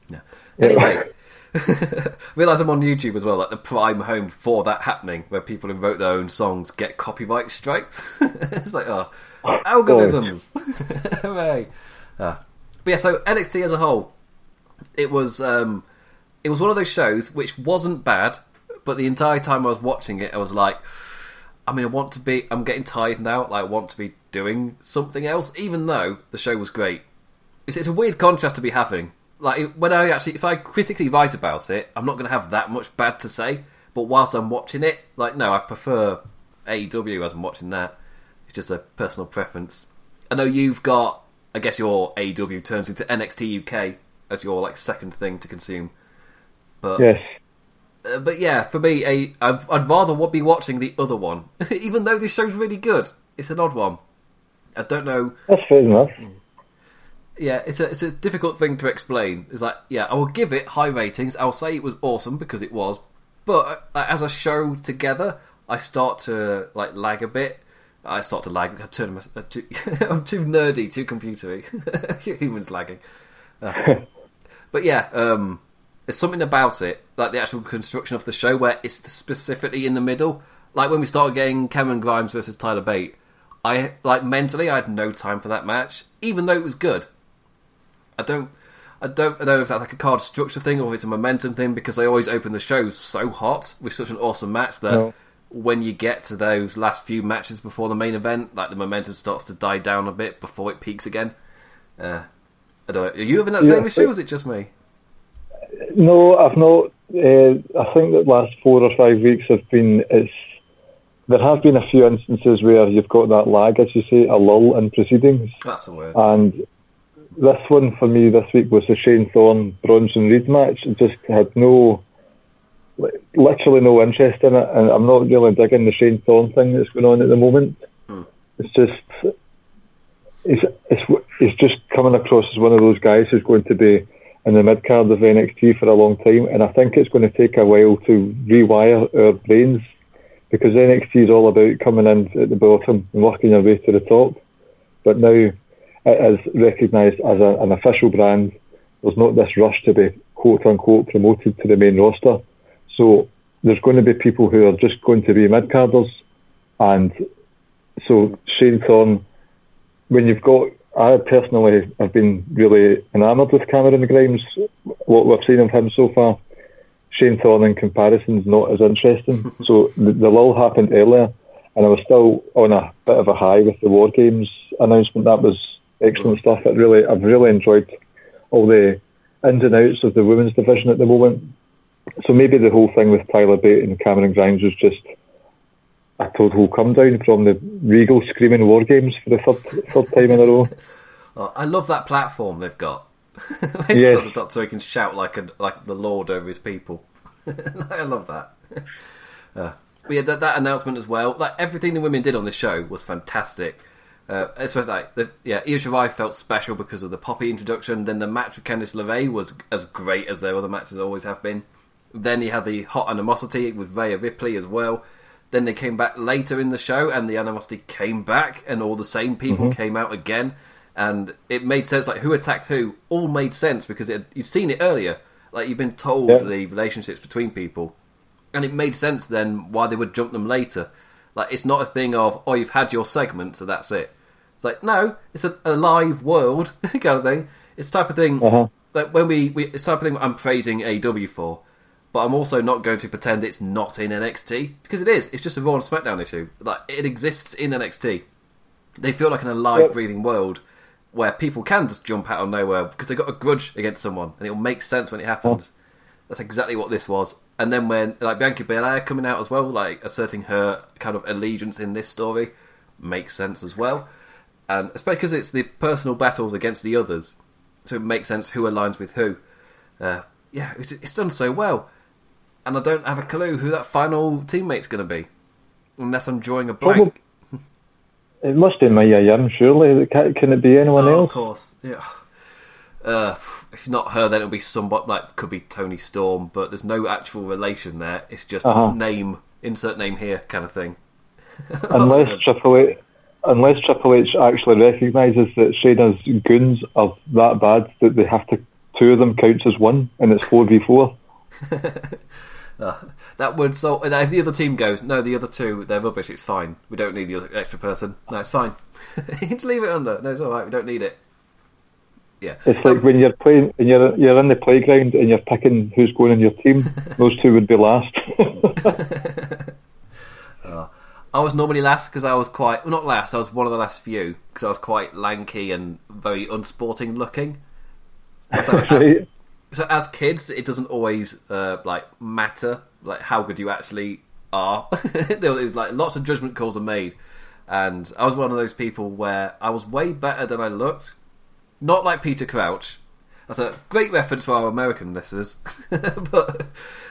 Yeah. Anyway, realize I'm on YouTube as well. Like the prime home for that happening, where people who wrote their own songs get copyright strikes. it's like oh, algorithms. Hooray! Uh, but yeah, so NXT as a whole, it was um, it was one of those shows which wasn't bad, but the entire time I was watching it, I was like, I mean, I want to be. I'm getting tired now. Like, I want to be doing something else, even though the show was great. It's, it's a weird contrast to be having. Like when I actually, if I critically write about it, I'm not going to have that much bad to say. But whilst I'm watching it, like, no, I prefer AEW as I'm watching that. It's just a personal preference. I know you've got. I guess your AEW turns into NXT UK as your like second thing to consume. But Yes. uh, but yeah, for me, a, I'd, I'd rather be watching the other one, even though this show's really good. It's an odd one. I don't know. That's fair enough. Yeah, it's a it's a difficult thing to explain. It's like, yeah, I will give it high ratings. I'll say it was awesome because it was, but uh, as a show together, I start to like lag a bit. I start to lag. I turn my, uh, too, I'm too nerdy, too computery. Humans lagging. Uh, but yeah, um, there's something about it, like the actual construction of the show, where it's specifically in the middle. Like when we started getting Cameron Grimes versus Tyler Bate, I like mentally I had no time for that match, even though it was good. I don't, I don't know if that's like a card structure thing or if it's a momentum thing because I always open the shows so hot with such an awesome match that No. when you get to those last few matches before the main event, like the momentum starts to die down a bit before it peaks again. Uh, I don't know. Are you having that same Yeah, issue, or is it just me? No, I've not. Uh, I think that last four or five weeks have been. It's there have been a few instances where you've got that lag, as you say, a lull in proceedings, That's the word. and this one for me this week was the Shane Thorne Bronson Reed match. It just had no, literally no interest in it, and I'm not really digging the Shane Thorne thing that's going on at the moment. Hmm. It's just. It's, it's it's just coming across as one of those guys who's going to be in the mid card of NXT for a long time, and I think it's going to take a while to rewire our brains because NXT is all about coming in at the bottom and working your way to the top. But now it is recognised as a, an official brand. There's not this rush to be quote unquote promoted to the main roster. So there's going to be people who are just going to be mid carders, and so Shane Thorne when you've got, I personally have been really enamoured with Cameron Grimes. What we've seen of him so far, Shane Thorne in comparison is not as interesting. so the, the lull happened earlier, and I was still on a bit of a high with the War Games announcement. That was excellent stuff. It really, I've really enjoyed all the ins and outs of the women's division at the moment. So maybe the whole thing with Tyler Bate and Cameron Grimes was just a total come down from the Regal screaming war games for the third third time in a row. Oh, I love that platform they've got. they Yes. the top so he can shout like a, like the Lord over his people. I love that. Uh, but yeah, that, that announcement as well. Like everything the women did on this show was fantastic. Uh, especially like the, yeah, Io Shirai felt special because of the Poppy introduction. Then the match with Candice LeRae was as great as their other matches always have been. Then you had the hot animosity with Rhea Ripley as well. Then they came back later in the show, and the animosity came back, and all the same people came out again, and it made sense. Like who attacked who, all made sense because it, you'd seen it earlier. Like you've been told Yeah. the relationships between people, and it made sense then why they would jump them later. Like it's not a thing of oh you've had your segment so that's it. It's like no, it's a, a live world kind of thing. It's the type of thing Uh-huh. like when we, we it's the type of thing I'm praising AW for, but I'm also not going to pretend it's not in NXT because it is. It's just a Raw and SmackDown issue. Like it exists in NXT. They feel like an alive, breathing world where people can just jump out of nowhere because they've got a grudge against someone, and it'll make sense when it happens. That's exactly what this was. And then when like Bianca Belair coming out as well, like asserting her kind of allegiance in this story, makes sense as well. And especially because it's the personal battles against the others, so it makes sense who aligns with who. Uh, yeah, it's, it's done so well, and I don't have a clue who that final teammate's going to be, unless I'm drawing a blank. Probably- It must be Mia Yim, surely. Can, can it be anyone Oh, of course, yeah. Uh, if not her, then it'll be somebody like could be Toni Storm, but there's no actual relation there. It's just Uh-huh. name, insert name here, kind of thing. Unless Triple H, unless Triple H actually recognises that Shayna's goons are that bad that they have to two of them counts as one, and it's four v four. Uh, that would so. And if the other team goes, no, the other two, they're rubbish. It's fine. We don't need the other extra person. No, it's fine. you need to leave it under. No, it's all right. We don't need it. Yeah, It's like when you're playing, and you're you're in the playground and you're picking who's going in your team. Those two would be last. I was normally last because I was quite well, not last. I was one of the last few because I was quite lanky and very unsporting looking. So as, so as kids, it doesn't always uh, like matter like how good you actually are. there was like lots of judgment calls are made, and I was one of those people where I was way better than I looked. Not like Peter Crouch. That's a great reference for our American listeners, but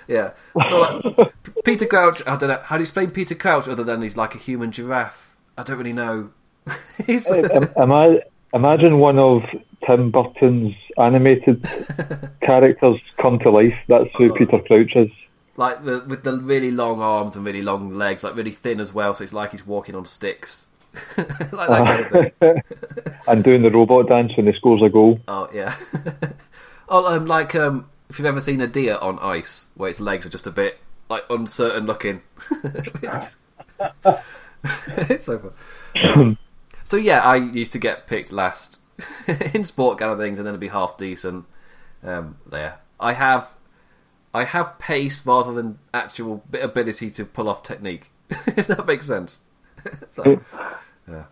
yeah, like, Peter Crouch. I don't know how do you explain Peter Crouch other than he's like a human giraffe. I don't really know. he's I imagine one of Tim Burton's animated characters come to life? That's who oh. Peter Crouch is. like the with the really long arms and really long legs, like really thin as well. So it's like he's walking on sticks, like that kind of thing. and doing the robot dance when he scores a goal. Oh yeah. oh, um, like um, if you've ever seen a deer on ice, where its legs are just a bit like uncertain looking. it's, it's so fun. so yeah, I used to get picked last in sport kind of things, and then it'd be half decent. Um, there, I have, I have pace rather than actual ability to pull off technique. if that makes sense. so, yeah.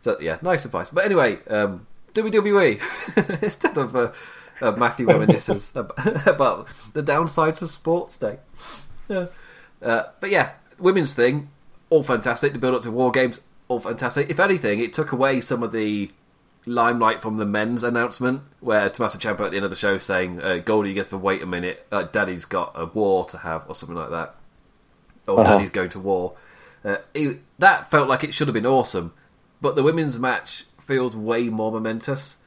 So yeah, nice advice. But anyway, um, WWE instead of uh, uh, Matthew reminisces about the downsides of sports day. Yeah. Uh, but yeah, women's thing, all fantastic. The build up to War Games, all fantastic. If anything, it took away some of the limelight from the men's announcement, where Tommaso Ciampa at the end of the show saying, uh, "Goldie, you have to wait a minute. Like Daddy's got a war to have, or something like that, or Uh-huh. Daddy's going to war." Uh, it, that felt like it should have been awesome, but the women's match feels way more momentous.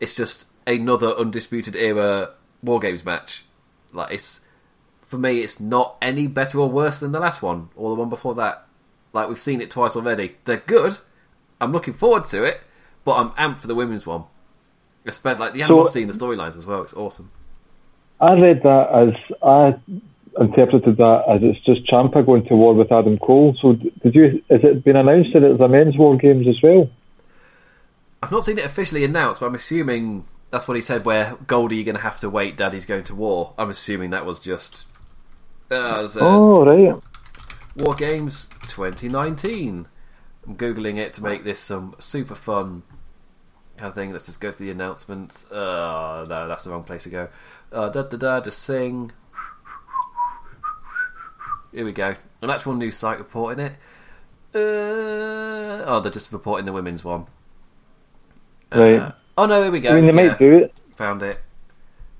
It's just another undisputed era War Games match. Like it's for me, it's not any better or worse than the last one or the one before that. Like we've seen it twice already. They're good. I'm looking forward to it, but I'm amped for the women's one. Especially like the animosity and the storylines as well. It's awesome. I read that as I interpreted that as it's just Ciampa going to war with Adam Cole. So did you? Is it been announced that it's a men's war games as well? I've not seen it officially announced, but I'm assuming that's what he said. Where Goldie, you're going to have to wait. Daddy's going to war. I'm assuming that was just. Uh, as a- Oh right. War Games 2019. I'm googling it to make this some super fun kind of thing. Let's just go to the announcements. Uh, no, that's the wrong place to go. Uh, da da da. To sing. Here we go. An actual news site reporting it. Uh, oh, they're just reporting the women's one. Uh, Right. oh no, here we go. I mean, they Yeah, might do it. Found it.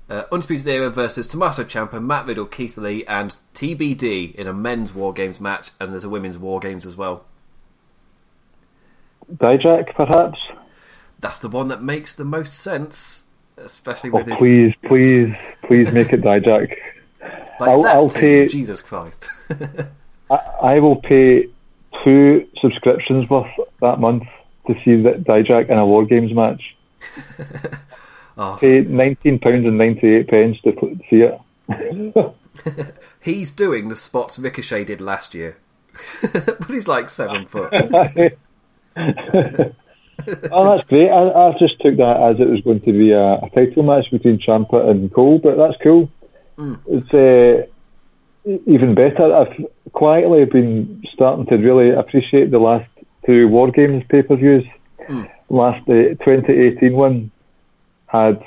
Uh, Undisputed Era versus Tommaso Ciampa, Matt Riddle, Keith Lee, and TBD in a men's War Games match, and there's a women's War Games as well. Dijak, perhaps. That's the one that makes the most sense, especially Oh, with his. please, please, please make it Dijak. Like I'll- I'll pay- Jesus Christ. I, I will pay two subscriptions worth that month to see that Dijak in a War Games match. oh, Pay nineteen pounds and ninety eight pence to see it. he's doing the spots Ricochet did last year, but he's like seven foot. oh, that's great. I, I just took that as it was going to be a, a title match between Ciampa and Cole, but that's cool. It's uh, even better. I've quietly been starting to really appreciate the last two War Games pay per views. Last uh, 2018 one had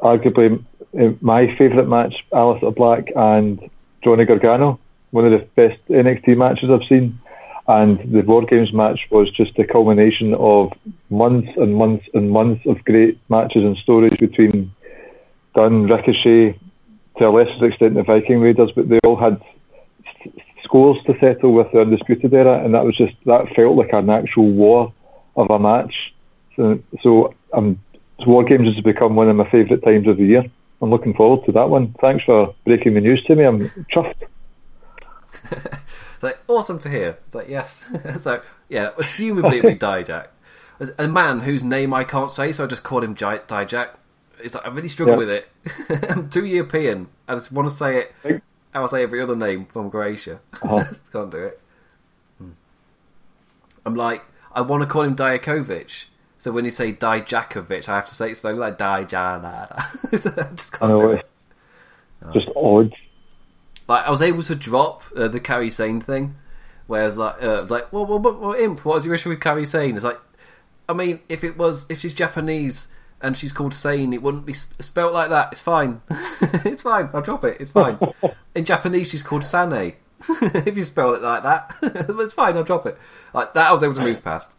arguably uh, my favourite match, Aleister Black and Johnny Gargano, one of the best NXT matches I've seen. And the War Games match was just a culmination of months and months and months of great matches and stories between Dunn, Ricochet, to a lesser extent the Viking Raiders, but they all had scores to settle with the Undisputed Era, and that was just, that felt like an actual war of a match. So, so um, War Games has become one of my favourite times of the year. I'm looking forward to that one. Thanks for breaking the news to me. I'm chuffed. It's like awesome to hear. It's like yes. so yeah, assumably it'll be Dijak, a man whose name I can't say, so I just call him Dijak. It's like I really struggle Yeah. with it. I'm too European. I just want to say it. How I say every other name from Croatia. Uh-huh. just can't do it. I'm like I want to call him Dijakovic. So when you say Dijakovic, I have to say it slowly like Dijana. so I just I can't do it. just odd. like I was able to drop uh, the Kairi Sane thing, where I was like, uh, I was like, well, well, well, well, imp, what was your issue with Kairi Sane? It's like, I mean, if it was, if she's Japanese and she's called Sane, it wouldn't be spelt like that. It's fine, it's fine. I'll drop it. It's fine. In Japanese, she's called Sane. if you spell it like that, it's fine. I'll drop it. Like that, I was able to move past.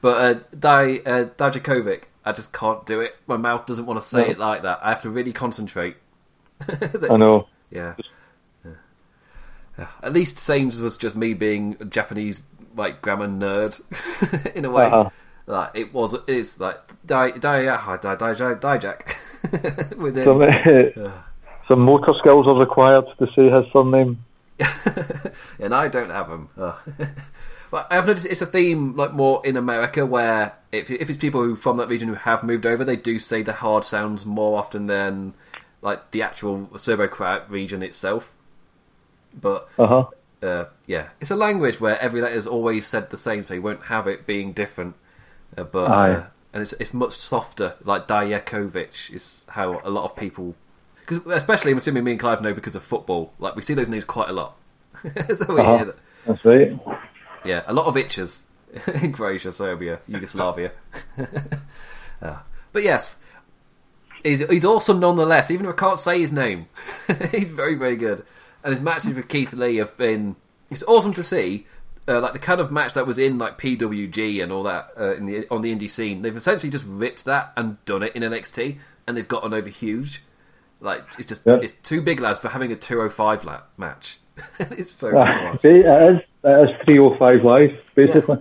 but uh, Di uh, Dijakovic, I just can't do it. My mouth doesn't want to say No. it like that. I have to really concentrate. I know. Yeah. Yeah. Yeah. At least Sames was just me being a Japanese like grammar nerd in a way. Uh-huh. Like it was it's like die die die die die die Dijak Some, uh, some motor skills are required to say his surname. and I don't have them. Oh. but I've noticed it's a theme like more in America where if if it's people who from that region who have moved over, they do say the hard sounds more often than like the actual Serbo-Croat region itself. But Uh huh. uh, yeah, it's a language where every letter is always said the same, so you won't have it being different. Uh, but uh, and it's it's much softer. Like Dijakovic is how a lot of people, because especially I'm assuming me and Clive know because of football. Like we see those names quite a lot. so we Uh-huh. hear that. That's right. Yeah, a lot of itches in Croatia, Serbia, Yugoslavia. Uh, but yes, he's, he's awesome nonetheless, even if I can't say his name. he's very, very good. And his matches with Keith Lee have been. It's awesome to see. Uh, like the kind of match that was in like PWG and all that uh, in the on the indie scene, they've essentially just ripped that and done it in NXT, and they've gotten over huge. Like it's just Yep. it's too big lads for having a 205 la- match. it's so Ah, see, it is. It is 305 live, basically.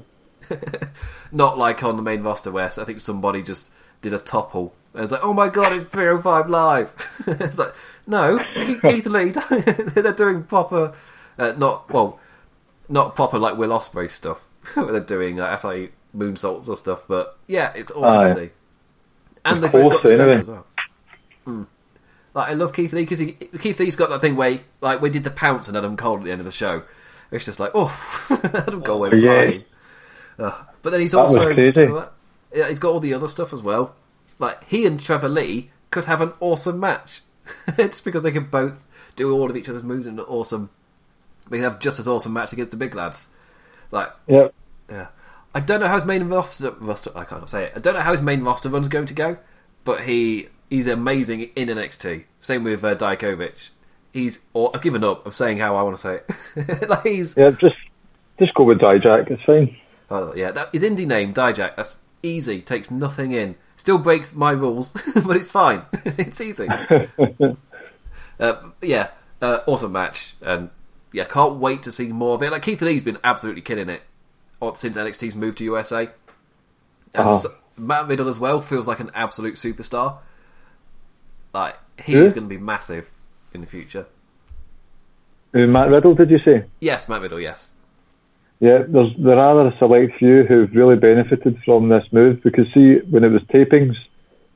Not like on the main roster where I think somebody just did a topple. And it's like, oh my god, it's 305 live. it's like, no, Keith Lee, they're doing proper, uh, not, well, not proper like Will Ospreay stuff. they're doing uh, SI moonsaults or stuff, but yeah, it's awesome Aye. to see. And Of they've both got anyway. as well. Mm. Like, I love Keith Lee because Keith Lee's got that thing where, he, like, we did the pounce and Adam Cole at the end of the show. It's just like, oh, Adam Cole went Yeah. flying. Uh, but then he's That also yeah, he's got all the other stuff as well. Like he and Trevor Lee could have an awesome match, just because they can both do all of each other's moves and awesome. Can have just as awesome match against the big lads. Like Yep. yeah, I don't know how his main roster, roster I can't say it. I don't know how his main roster run's going to go, but he he's amazing in NXT. Same with uh, Dijakovic. He's or I've given up of saying how I want to say it. like he's Yeah, just just go with Dijak. It's fine. Oh, yeah, that, his indie name, Dijak. That's easy, takes nothing in. Still breaks my rules, but it's fine. it's easy. uh, yeah, uh, awesome match, and yeah, can't wait to see more of it. Like Keith Lee's been absolutely killing it since NXT's moved to USA, and Uh-huh. so- Matt Riddle as well feels like an absolute superstar. Like he's Who? going to be massive in the future. Uh, Matt Riddle, did you say? Yes, Matt Riddle. Yes. Yeah, there's there are a select few who've really benefited from this move because see when it was tapings,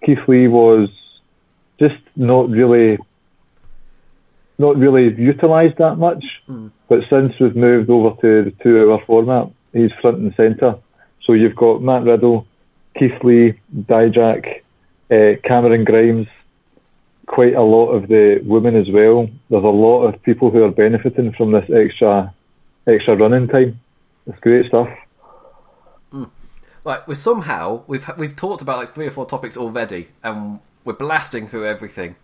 Keith Lee was just not really not really utilised that much. But since we've moved over to the two hour format, he's front and centre. So you've got Matt Riddle, Keith Lee, Dijak, uh, Cameron Grimes, quite a lot of the women as well. There's a lot of people who are benefiting from this extra extra running time. It's great stuff. Like we somehow we've we've talked about like three or four topics already, and we're blasting through everything.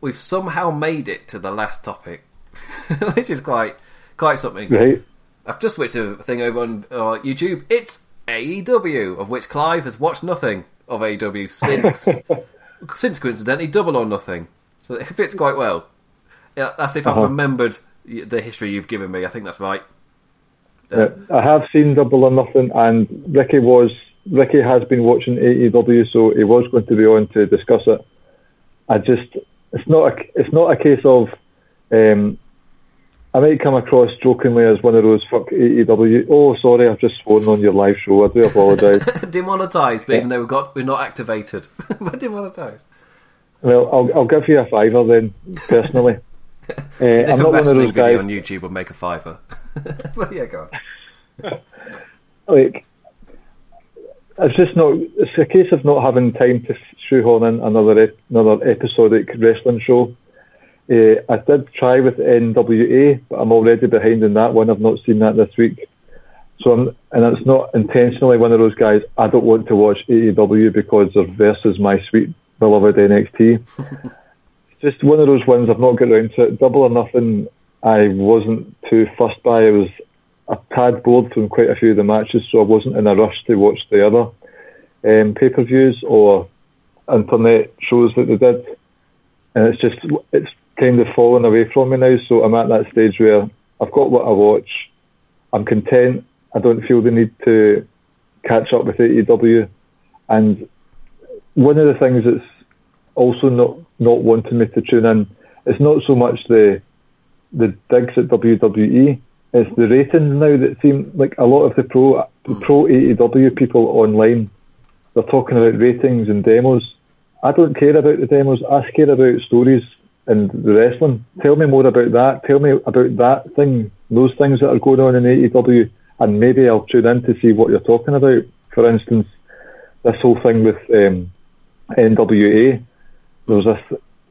We've somehow made it to the last topic, which is quite quite something. Right? I've just switched a thing over on uh, YouTube. It's AEW, of which Clive has watched nothing of AEW since since coincidentally Double or Nothing. So it fits quite well. Yeah, that's if I've Uh-huh. remembered the history you've given me. I think that's right. Yeah, I have seen Double or Nothing, and Ricky was Ricky has been watching AEW, so he was going to be on to discuss it. I just it's not a it's not a case of um, I might come across jokingly as one of those fuck AEW. Oh, sorry, I've just sworn on your live show. I do apologise. demonetized, but even though we've got we're not activated, we're demonetized. well, I'll I'll give you a fiver then, personally. Uh, if I'm a not one of wrestling those video guys. on YouTube would make a fiver. but yeah, go on. like it's just not it's a case of not having time to shoehorn in another another episodic wrestling show. Uh, I did try with NWA, but I'm already behind in that one. I've not seen that this week, so I'm, and it's not intentionally one of those guys. I don't want to watch AEW because they're versus my sweet beloved NXT. it's just one of those ones I've not got around to. it. Double or Nothing, I wasn't too fussed by. I was a tad bored from quite a few of the matches, so I wasn't in a rush to watch the other um, pay per views or internet shows that they did. And it's just it's kind of fallen away from me now. So I'm at that stage where I've got what I watch. I'm content. I don't feel the need to catch up with AEW. And one of the things that's also not not wanting me to tune in, it's not so much the the digs at WWE. It's the ratings now that seem like a lot of the pro the pro AEW people online. They're talking about ratings and demos. I don't care about the demos. I care about stories and the wrestling. Tell me more about that. Tell me about that thing, those things that are going on in AEW, and maybe I'll tune in to see what you're talking about. For instance, this whole thing with um, NWA. There was a,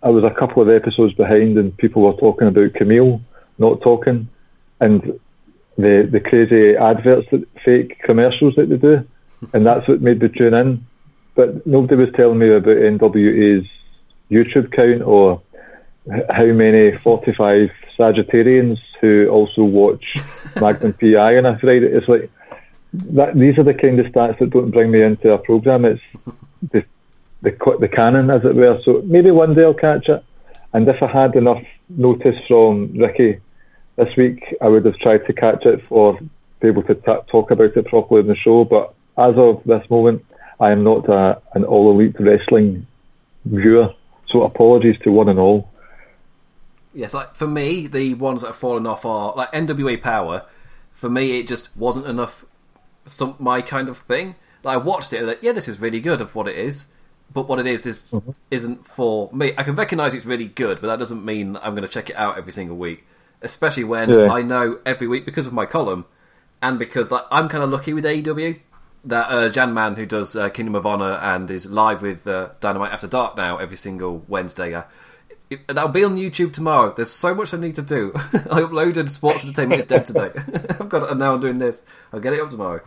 I was a couple of episodes behind, and people were talking about Camille not talking, and the the crazy adverts, that, fake commercials that they do, and that's what made me tune in. But nobody was telling me about NWA's YouTube count or how many 45 Sagittarians who also watch Magnum PI on a Friday. It's like that. These are the kind of stats that don't bring me into a program. It's the the the canon, as it were. So maybe one day I'll catch it. And if I had enough notice from Ricky this week, I would have tried to catch it for be able to ta talk about it properly in the show. But as of this moment, I am not a, an all elite wrestling viewer. So apologies to one and all. Yes, like for me, the ones that have fallen off are like NWA Power. For me, it just wasn't enough. Some my kind of thing. Like I watched it, like yeah, this is really good of what it is, but what it is is mm-hmm. isn't for me. I can recognise it's really good, but that doesn't mean I'm going to check it out every single week. Especially when Yeah. I know every week because of my column, and because like I'm kind of lucky with AEW that uh, Jan Man who does uh, Kingdom of Honor and is live with uh, Dynamite After Dark now every single Wednesday. Uh, it- that'll be on YouTube tomorrow. There's so much I need to do. I uploaded Sports Entertainment is Dead today. I've got it, and now I'm doing this. I'll get it up tomorrow.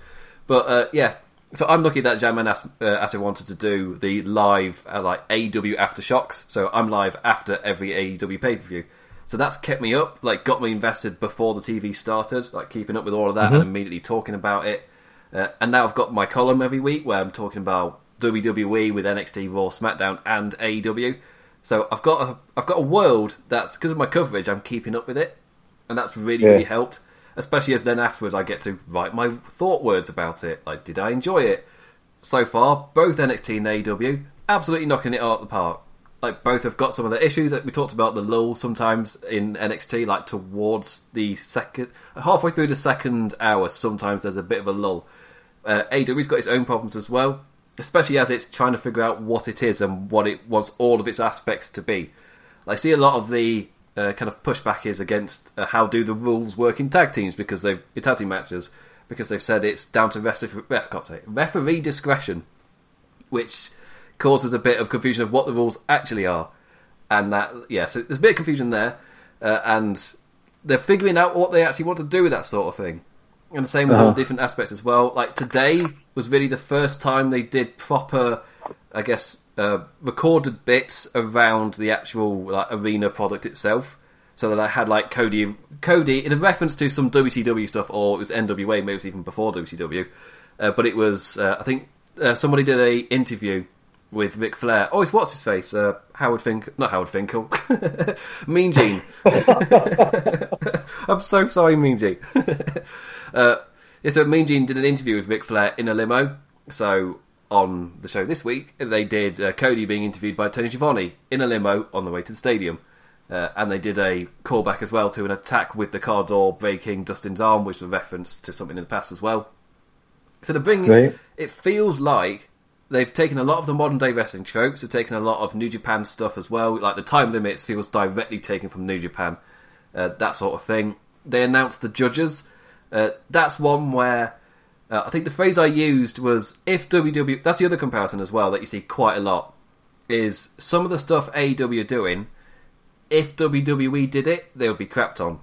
But uh, yeah, so I'm lucky that Jamman asked, uh, asked wanted to do the live uh, like AEW aftershocks. So I'm live after every AEW pay per view. So that's kept me up, like got me invested before the TV started, like keeping up with all of that and immediately talking about it. Uh, and now I've got my column every week where I'm talking about WWE with NXT, Raw, SmackDown, and AEW. So I've got a I've got a world that's because of my coverage. I'm keeping up with it, and that's really Yeah. really helped. Especially as then afterwards I get to write my thought words about it. Like, did I enjoy it? So far, both NXT and AEW absolutely knocking it out of the park. Like both have got some of the issues that we talked about the lull sometimes in NXT, like towards the second halfway through the second hour. Sometimes there's a bit of a lull. Uh, AEW's got its own problems as well, especially as it's trying to figure out what it is and what it wants all of its aspects to be. I see a lot of the uh, kind of pushback is against uh, how do the rules work in tag teams because they've in tag team matches because they've said it's down to ref- can't say referee discretion, which causes a bit of confusion of what the rules actually are, and that yeah, so there's a bit of confusion there, uh, and they're figuring out what they actually want to do with that sort of thing. And the same with all Uh-huh. different aspects as well. Like today was really the first time they did proper, I guess, uh, recorded bits around the actual like arena product itself. So that I had like Cody, Cody in a reference to some WCW stuff, or it was NWA, maybe it was even before WCW. Uh, but it was, uh, I think, uh, somebody did a interview with Ric Flair. Oh, it's what's his face? Uh, Howard Finkel, not Howard Finkel, Mean Gene. I'm so sorry, Mean Gene. uh, yeah, so Mean Gene did an interview with Ric Flair in a limo. So on the show this week, they did uh, Cody being interviewed by Tony Schiavone in a limo on the way to the stadium. Uh, and they did a callback as well to an attack with the car door breaking Dustin's arm, which was a reference to something in the past as well. So to bring Right. it feels like they've taken a lot of the modern day wrestling tropes, they've taken a lot of New Japan stuff as well. Like the time limits feels directly taken from New Japan, uh, that sort of thing. They announced the judges. Uh, that's one where uh, I think the phrase I used was if WWE. That's the other comparison as well that you see quite a lot. Is some of the stuff AEW are doing. If WWE did it, they would be crapped on.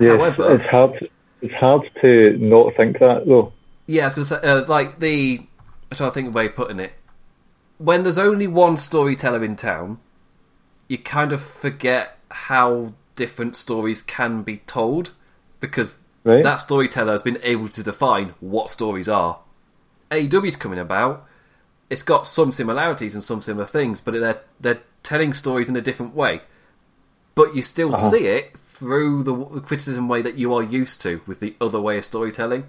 Yeah, However- it's hard. It's hard to not think that though. Yeah, I was going to say, uh, like the. I'm trying to think of a way of putting it. When there's only one storyteller in town, you kind of forget how different stories can be told because Right. that storyteller has been able to define what stories are. AEW's coming about. It's got some similarities and some similar things, but they're they're telling stories in a different way. But you still Uh-huh. see it through the criticism way that you are used to with the other way of storytelling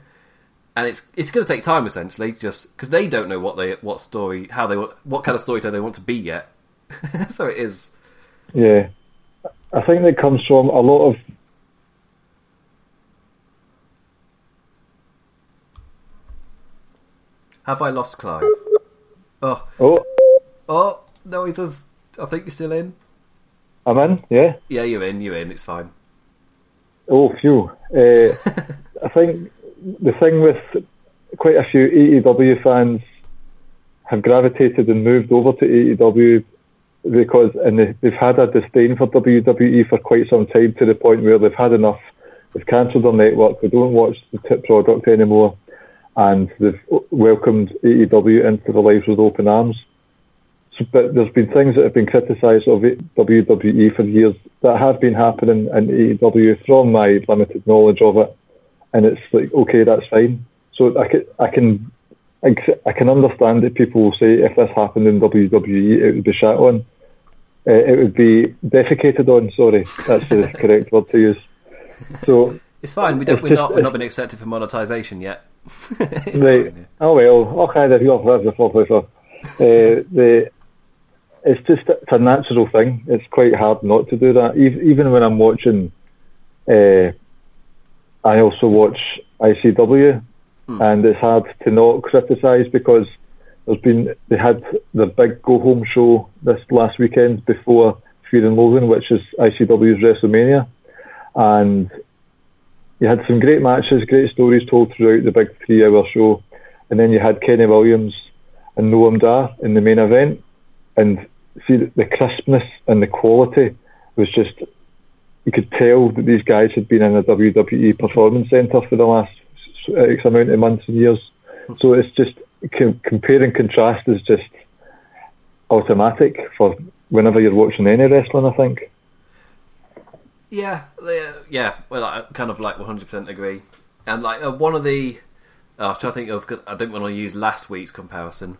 and it's it's going to take time essentially, just because they don't know what they what story how they want what kind of storyteller they want to be yet. so it is. Yeah, I think that comes from a lot of Have I lost Clive? Oh, oh, oh no, he does. I think you're still in. I'm in. Yeah. Yeah, you're in. You're in. It's fine. Oh, phew. Uh, I think the thing with quite a few AEW fans have gravitated and moved over to AEW because and they, they've had a disdain for WWE for quite some time to the point where they've had enough. They've cancelled their network. They don't watch the tip product anymore, and they've welcomed AEW into their lives with open arms. So, but there's been things that have been criticised of WWE for years that have been happening in AEW from my limited knowledge of it, and it's like okay, that's fine. So I can I can I can understand that people will say if this happened in WWE, it would be shat on. Uh, it would be defecated on. Sorry, that's the correct word to use. So It's fine. We don't. We're not. We're not been accepted for monetization yet. Right. fine, Oh well. Okay, there you go. That's the uh, the it's just it's a natural thing. It's quite hard not to do that. Ev- Even when I'm watching, uh, I also watch ICW, hmm. and it's hard to not criticise because there's been they had the big go home show this last weekend before Fear and Loathing, which is ICW's WrestleMania, and you had some great matches, great stories told throughout the big three hour show. And then you had Kenny Williams and Noam Dar in the main event. And see, the crispness and the quality was just, you could tell that these guys had been in a WWE performance centre for the last X amount of months and years. So it's just, com- compare and contrast is just automatic for whenever you're watching any wrestling, I think. Yeah, yeah. Well, I kind of like 100% agree. And like uh, one of the I was trying to think of because I didn't want to use last week's comparison.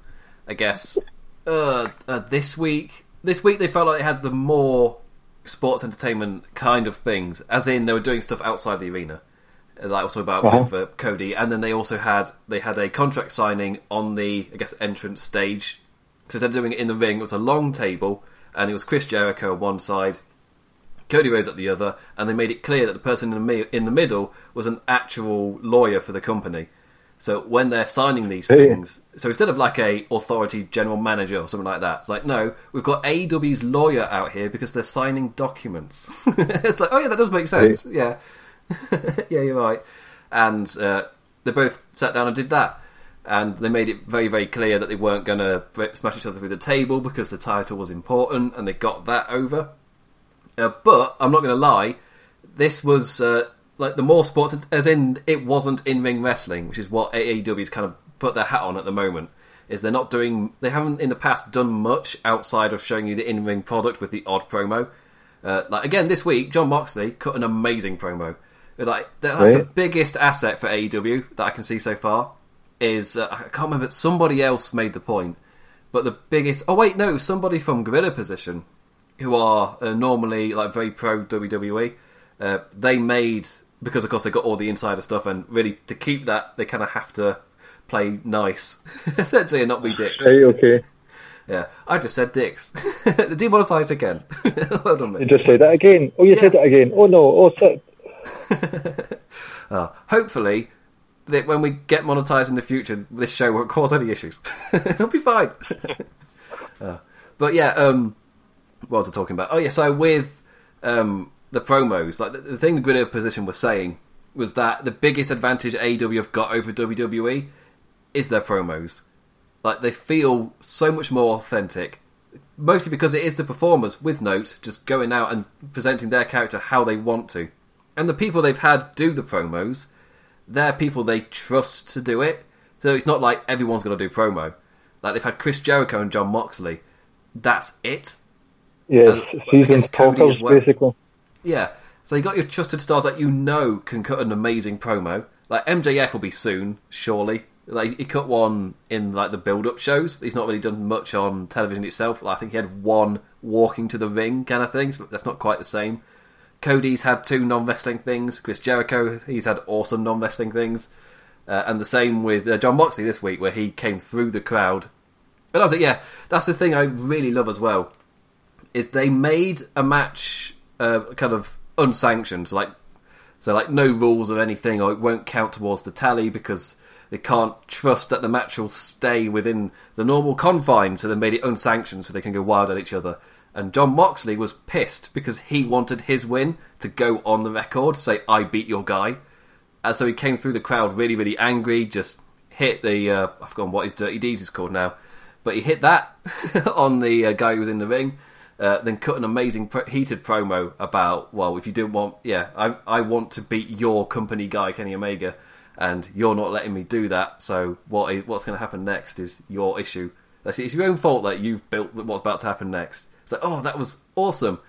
I guess uh, uh, this week, this week they felt like they had the more sports entertainment kind of things, as in they were doing stuff outside the arena, like also about Uh-huh. with uh, Cody, and then they also had they had a contract signing on the I guess entrance stage. So instead of doing it in the ring, it was a long table, and it was Chris Jericho on one side, Cody Rhodes at the other, and they made it clear that the person in the mi- in the middle was an actual lawyer for the company. So when they're signing these things, so instead of like a authority general manager or something like that, it's like no, we've got AEW's lawyer out here because they're signing documents. it's like oh yeah, that does make sense. Yeah, yeah, you're right. And uh, they both sat down and did that, and they made it very very clear that they weren't going to smash each other through the table because the title was important, and they got that over. Uh, but I'm not going to lie, this was uh, like the more sports, as in it wasn't in ring wrestling, which is what AEW's kind of put their hat on at the moment. Is they're not doing, they haven't in the past done much outside of showing you the in ring product with the odd promo. Uh, like again this week, Jon Moxley cut an amazing promo. Like that's the biggest asset for AEW that I can see so far. Is uh, I can't remember somebody else made the point, but the biggest. Oh wait, no, somebody from Gorilla Position who are uh, normally like very pro WWE, uh, they made because of course they got all the insider stuff, and really to keep that they kind of have to play nice, essentially, and not be dicks. Right, okay. Yeah, I just said dicks. Demonetized again. well done, You just said that again. Oh, you Yeah. said it again. Oh no. Oh, shit. Uh, hopefully, that when we get monetized in the future, this show won't cause any issues. It'll be fine. Uh, but yeah, um, what was I talking about? Oh yeah, so with um, the promos, like the, the thing the Gorilla Position was saying was that the biggest advantage AEW have got over WWE is their promos. Like they feel so much more authentic, mostly because it is the performers with notes just going out and presenting their character how they want to, and the people they've had do the promos, they're people they trust to do it. So it's not like everyone's going to do promo. Like they've had Chris Jericho and Jon Moxley. That's it. Yes, And I seasoned guess Cody as well. basically. Yeah. So you got your trusted stars that you know can cut an amazing promo. Like MJF will be soon, surely. Like he cut one in like the build-up shows. He's not really done much on television itself. Like, I think he had one walking to the ring kind of things, but that's not quite the same. Cody's had two non-wrestling things. Chris Jericho, he's had awesome non-wrestling things. Uh, and the same with uh, Jon Moxley this week, where he came through the crowd. And I was like, yeah, that's the thing I really love as well is they made a match uh, kind of unsanctioned, so like so like no rules or anything, or it won't count towards the tally because they can't trust that the match will stay within the normal confines. So they made it unsanctioned, so they can go wild at each other. And Jon Moxley was pissed because he wanted his win to go on the record, say I beat your guy. And so he came through the crowd really, really angry, just hit the uh, I've forgotten what his dirty deeds is called now, but he hit that on the uh, guy who was in the ring. Uh, then cut an amazing pro- heated promo about well, if you didn't want, yeah, I I want to beat your company guy Kenny Omega, and you're not letting me do that. So what what's going to happen next is your issue. That's it. It's your own fault that you've built what's about to happen next. So, oh, that was awesome.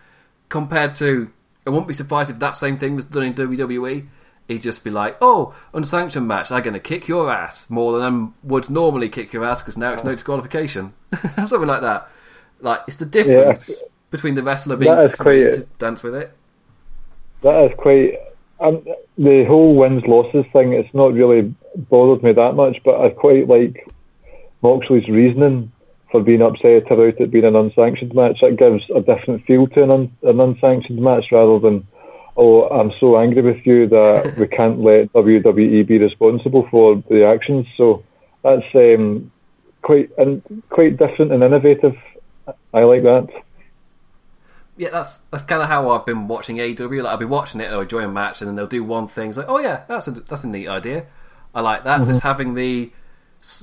Compared to, I wouldn't be surprised if that same thing was done in WWE. He'd just be like, "Oh, unsanctioned match. I'm going to kick your ass more than I would normally kick your ass because now it's no disqualification, something like that." Like it's the difference between the wrestler being That is free quite- to dance with it. That is quite. Um, the whole wins losses thing. It's not really bothered me that much, but I quite like Moxley's reasoning for being upset about it being an unsanctioned match. That gives a different feel to an, un, an unsanctioned match rather than, oh, I'm so angry with you that we can't let WWE be responsible for the actions. So that's um, quite and quite different and innovative. I like that. Yeah, that's that's kind of how I've been watching AEW. Like I'll be watching it and I'll enjoy a match, and then they'll do one thing. It's like, oh yeah, that's a that's a neat idea. I like that. Just mm-hmm. having the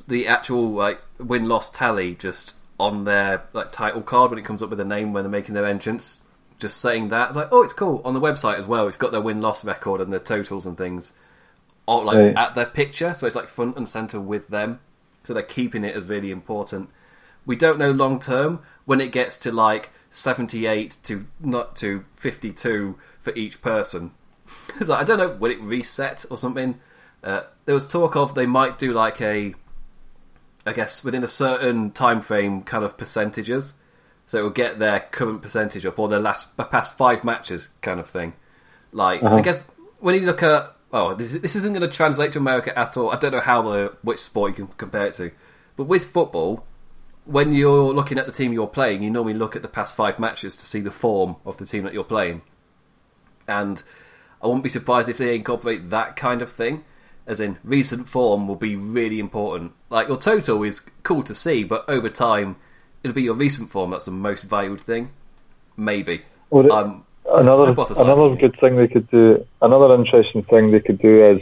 the actual like win loss tally just on their like title card when it comes up with a name when they're making their entrance. Just saying that, it's like, oh, it's cool on the website as well. It's got their win loss record and their totals and things, all like Right. at their picture, so it's like front and center with them. So they're keeping it as really important. We don't know long term when it gets to like 78 to not to 52 for each person. so I don't know, will it reset or something? Uh, there was talk of they might do like a, I guess within a certain time frame, kind of percentages. So it will get their current percentage up or their last past five matches, kind of thing. Like I guess when you look at oh this, this isn't going to translate to America at all. I don't know how the which sport you can compare it to, but with football, when you're looking at the team you're playing, you normally look at the past five matches to see the form of the team that you're playing. And I wouldn't be surprised if they incorporate that kind of thing, as in recent form will be really important. Like your total is cool to see, but over time, it'll be your recent form that's the most valued thing. Maybe. Well, I'm Another another good thing they could do, another interesting thing they could do is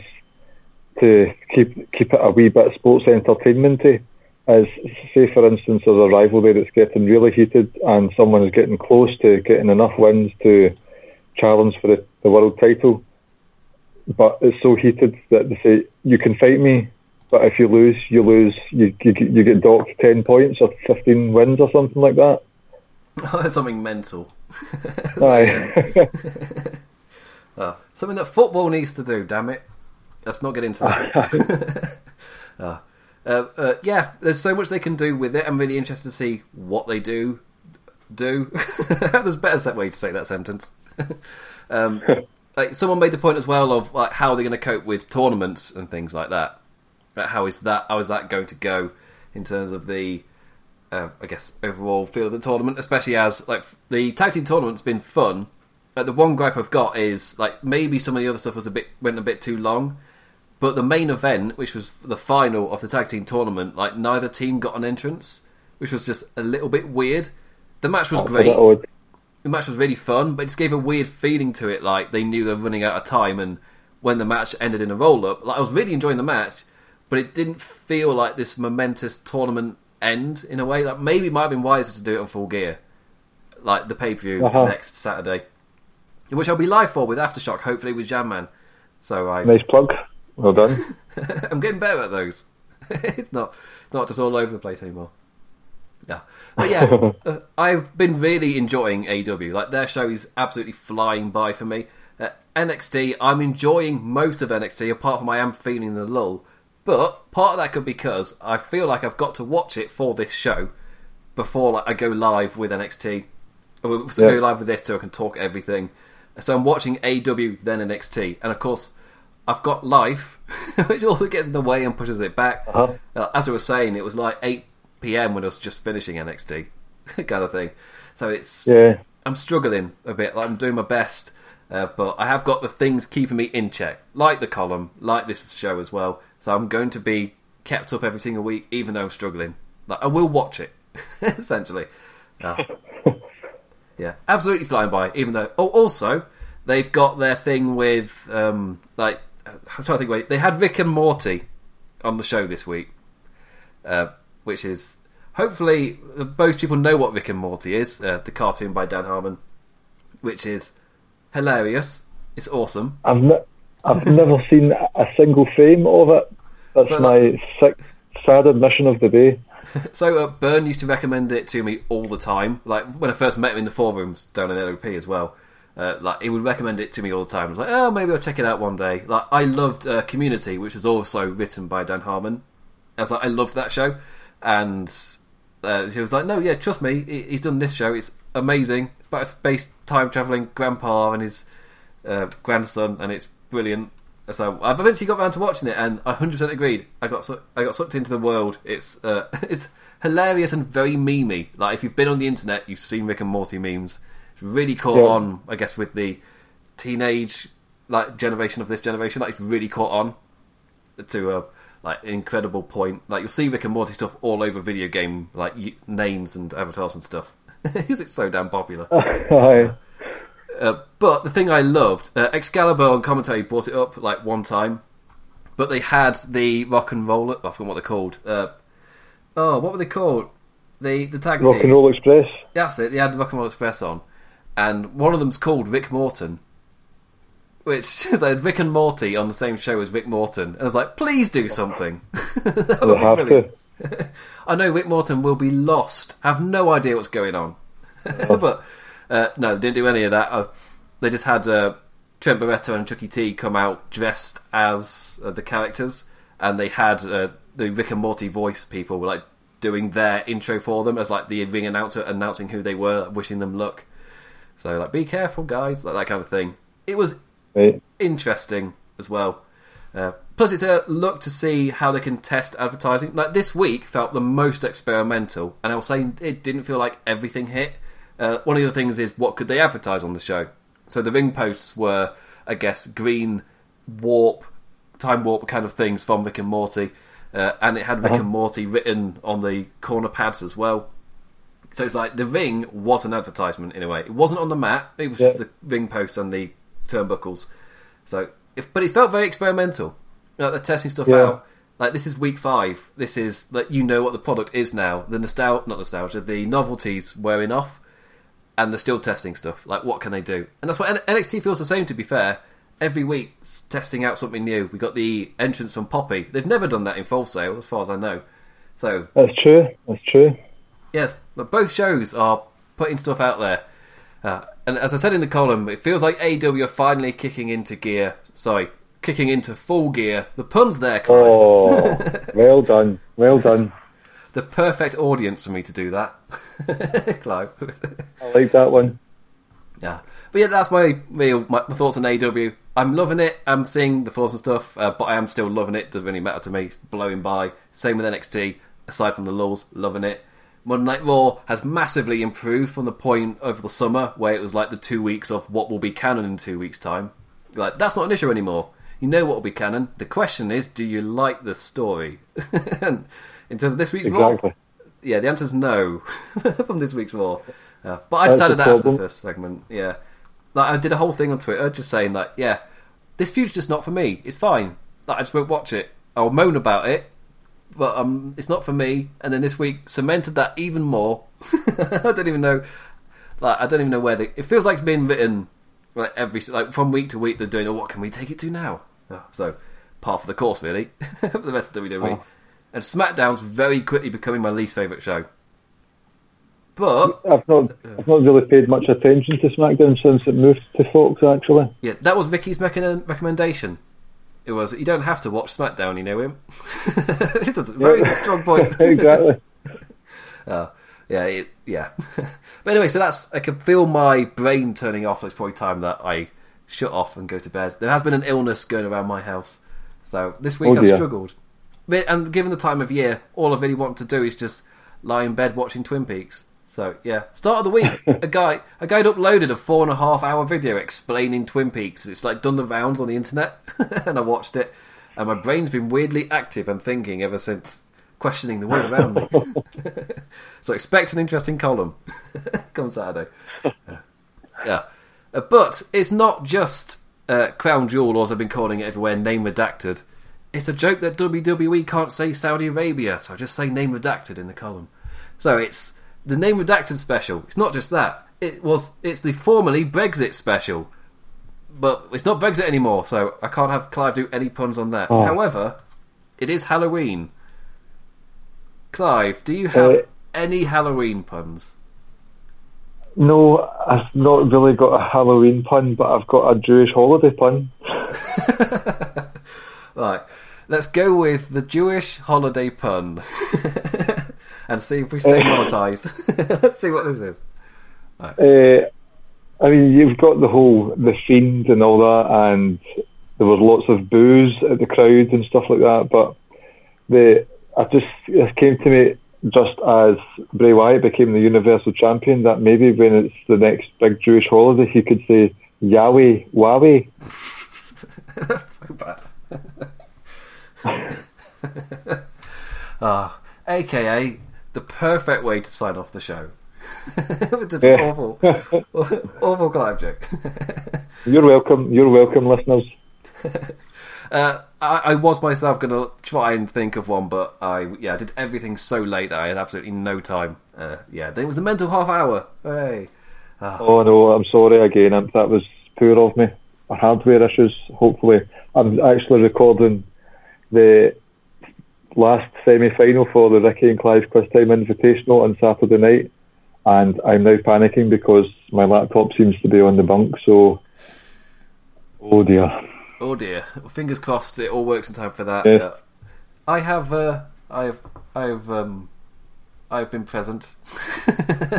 to keep keep it a wee bit sports entertainmenty. As say, for instance, there's a rivalry that's getting really heated, and someone is getting close to getting enough wins to challenge for the, the world title. But it's so heated that they say you can fight me, but if you lose, you lose. You you, get- you get docked ten points or fifteen wins or something like that. something mental. Aye. Uh, something that football needs to do. Damn it! Let's not get into that. uh, uh, uh, yeah, there's so much they can do with it. I'm really interested to see what they do. Do there's a better way to say that sentence. um, like someone made the point as well of like how they're going to cope with tournaments and things like that. Like, how is that? How is that going to go in terms of the uh, I guess overall feel of the tournament, especially as like the tag team tournament's been fun. Like, the one gripe I've got is like maybe some of the other stuff was a bit went a bit too long, but the main event, which was the final of the tag team tournament, like neither team got an entrance, which was just a little bit weird. The match was great. The match was really fun, but it just gave a weird feeling to it. Like they knew they were running out of time, and when the match ended in a roll up, like I was really enjoying the match, but it didn't feel like this momentous tournament end in a way. Like maybe it might have been wiser to do it on full gear, like the pay per view Uh-huh. next Saturday, which I'll be live for with Aftershock, hopefully with Jam Man. So I, Nice plug. Well done. I'm getting better at those. it's not not just all over the place anymore. Yeah, but yeah, uh, I've been really enjoying AW. Like their show is absolutely flying by for me. Uh, NXT, I'm enjoying most of NXT, apart from I am feeling the lull. But part of that could be because I feel like I've got to watch it for this show before like I go live with NXT. Or so Yeah. go live with this so I can talk everything. So I'm watching AW then NXT, and of course I've got life, which also gets in the way and pushes it back. Uh-huh. Uh, as I was saying, it was like 8 p.m. when I was just finishing NXT, kind of thing. So it's Yeah. I'm struggling a bit. Like I'm doing my best, uh, but I have got the things keeping me in check, like the column, like this show as well. So I'm going to be kept up every single week, even though I'm struggling. Like I will watch it, essentially. Uh, yeah, absolutely flying by. Even though, oh, also they've got their thing with um, like I'm trying to think. Wait, they had Rick and Morty on the show this week, uh, which is hopefully most people know what Rick and Morty is. Uh, the cartoon by Dan Harmon, which is hilarious. It's awesome. I've ne- I've never seen a single frame of it. That's So, my sixth sad admission of the day. So uh, Byrne used to recommend it to me all the time. Like when I first met him in the forums down in LOP as well. Uh, like he would recommend it to me all the time. I was like, oh, maybe I'll check it out one day. Like I loved uh, Community, which was also written by Dan Harmon. I was like, I loved that show, and uh, he was like, no, yeah, trust me, he's done this show. It's amazing. It's about a space time traveling grandpa and his uh, grandson, and it's brilliant. So I've eventually got around to watching it, and I 100% agreed. I got su- I got sucked into the world. It's uh, it's hilarious and very memey. Like if you've been on the internet, you've seen Rick and Morty memes. Really caught Yeah. on, I guess, with the teenage like generation of this generation. Like it's really caught on to a like incredible point. Like you'll see Rick and Morty stuff all over video game like y- names and avatars and stuff because it's so damn popular. Aye. Uh, but the thing I loved, uh, Excalibur on commentary brought it up like one time, but they had the rock and roll. I forgot what they're called. Uh, oh, what were they called? The the tag Rock team. and Roll Express. That's it. They had the Rock and Roll Express on, and one of them's called Rick Morton, which is like Rick and Morty on the same show as Rick Morton. And I was like, please do something. We'll have brilliant. to. I know Rick Morton will be lost, have no idea what's going on. but uh, no, they didn't do any of that. Uh, they just had uh, Trent Beretta and Chuckie T come out dressed as uh, the characters, and they had uh, the Rick and Morty voice people were like doing their intro for them as like the ring announcer announcing who they were, wishing them luck. So like, be careful, guys, like that kind of thing. It was Right. interesting as well. Uh, plus, it's a look to see how they can test advertising. Like this week felt the most experimental, and I was saying it didn't feel like everything hit. Uh, one of the things is what could they advertise on the show? So the ring posts were, I guess, green warp, time warp kind of things from Rick and Morty, uh, and it had Rick Uh-huh. and Morty written on the corner pads as well. So it's like the ring was an advertisement in a way. It wasn't on the mat; it was just the ring post and the turnbuckles. So, if, but it felt very experimental. Like they're testing stuff Yeah. out. Like this is week five. This is like you know what the product is now. The nostalgia, not nostalgia, the novelties wearing off, and they're still testing stuff. Like what can they do? And that's what NXT feels the same. To be fair, every week testing out something new. We got the entrance from Poppy. They've never done that in Full Sail, as far as I know. So That's true. That's true. Yes, but both shows are putting stuff out there. Uh, and as I said in the column, it feels like AW are finally kicking into gear. Sorry, kicking into full gear. The pun's there, Clive. Oh, well done. Well done. The perfect audience for me to do that. Clive. I like that one. yeah. But yeah, that's my real my, my thoughts on AW. I'm loving it. I'm seeing the flaws and stuff, uh, but I am still loving it. Doesn't really matter to me. It's blowing by. Same with NXT. Aside from the lulls, loving it. Monday Night Raw has massively improved from the point over the summer where it was like the two weeks of what will be canon in two weeks' time. Like that's not an issue anymore. You know what will be canon. The question is, do you like the story? and in terms of this week's Raw, yeah, the answer is no from this week's Raw. Uh, but I decided that after the first segment. Yeah, like I did a whole thing on Twitter just saying like, yeah, this feud's just not for me. It's fine. Like, I just won't watch it. I'll moan about it, but um, it's not for me. And then this week cemented that even more. I don't even know. Like I don't even know where they. It feels like it's being written like every like from week to week. They're doing. Oh, what can we take it to now? Oh, so part of the course really for the rest of WWE. Oh. And SmackDown's very quickly becoming my least favorite show. But I've not, I've not really paid much attention to SmackDown since it moved to Fox. Actually, yeah, that was Vicky's recommendation. It was you don't have to watch SmackDown. You know him. it's a very strong point. exactly. Oh, yeah, it, yeah. but anyway, so that's I can feel my brain turning off. So it's probably time that I shut off and go to bed. There has been an illness going around my house, so this week Oh, I've struggled. And given the time of year, all I really want to do is just lie in bed watching Twin Peaks. So yeah, start of the week, a guy a guy had uploaded a four and a half hour video explaining Twin Peaks. It's like done the rounds on the internet, and I watched it, and my brain's been weirdly active and thinking ever since, questioning the world around me. so expect an interesting column come Saturday. Yeah, Uh, but it's not just uh, Crown Jewel, or as I've been calling it everywhere, name redacted. It's a joke that WWE can't say Saudi Arabia, so I just say name redacted in the column. So it's the name redacted special. It's not just that. It was. It's the formerly Brexit special, but it's not Brexit anymore. So I can't have Clive do any puns on that. Oh. However, it is Halloween. Clive, do you have Uh, any Halloween puns? No, I've not really got a Halloween pun, but I've got a Jewish holiday pun. Right, let's go with the Jewish holiday pun and see if we stay monetized. let's see what this is. Uh, I mean, you've got the whole the fiend and all that, and there was lots of boos at the crowd and stuff like that. But the I just it came to me just as Bray Wyatt became the Universal Champion that maybe when it's the next big Jewish holiday, he could say Yahweh, Wahweh. That's so bad. Ah, AKA the perfect way to sign off the show. Just an Yeah. awful, awful Clive joke. You're welcome. You're welcome, listeners. Uh, I, I was myself going to try and think of one, but I yeah I did everything so late that I had absolutely no time. Uh, yeah, it was a mental half hour. Hey, Oh no, I'm sorry again. I'm, that was poor of me. Hardware issues. Hopefully, I'm actually recording the last semi-final for the Ricky and Clive Quiz Time Invitational on Saturday night, and I'm now panicking because my laptop seems to be on the bunk. So Oh dear. Oh dear. Well, fingers crossed it all works in time for that. Yeah. Uh, I have, uh, I have, I have, um, I've been present.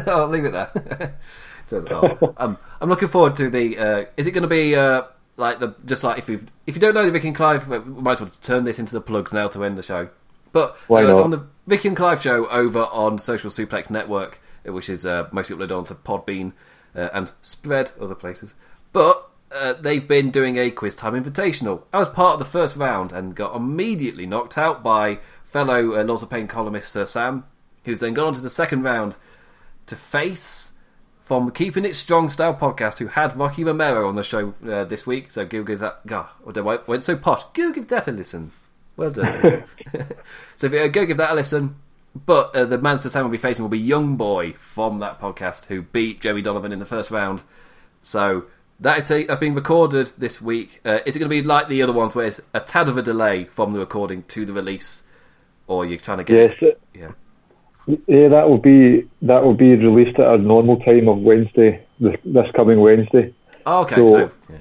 I'll leave it there. Says, oh, um, I'm looking forward to the. Uh, is it going to be uh, like the just like if you if you don't know the Vicky and Clive, we might as well turn this into the plugs now to end the show. But uh, on the Vicky and Clive show over on Social Suplex Network, which is uh, mostly uploaded onto Podbean uh, and spread other places. But uh, they've been doing a quiz time invitational. I was part of the first round and got immediately knocked out by fellow uh, Lords of Pain columnist Sir Sam, who's then gone on to the second round to face from Keeping It Strong Style podcast, who had Rocky Romero on the show uh, this week. So go give that. God, I went so posh. Go give that a listen. Well done. so uh, go give that a listen. But uh, the man Sir Sam will be facing will be Young Boy from that podcast, who beat Joey Donovan in the first round. So that is a, that's being recorded this week. Uh, is it going to be like the other ones, where it's a tad of a delay from the recording to the release, or you're trying to get? Yes, it- Yeah. yeah, that will be that will be released at our normal time of Wednesday, this, this coming Wednesday. Oh, okay. So- So, yeah.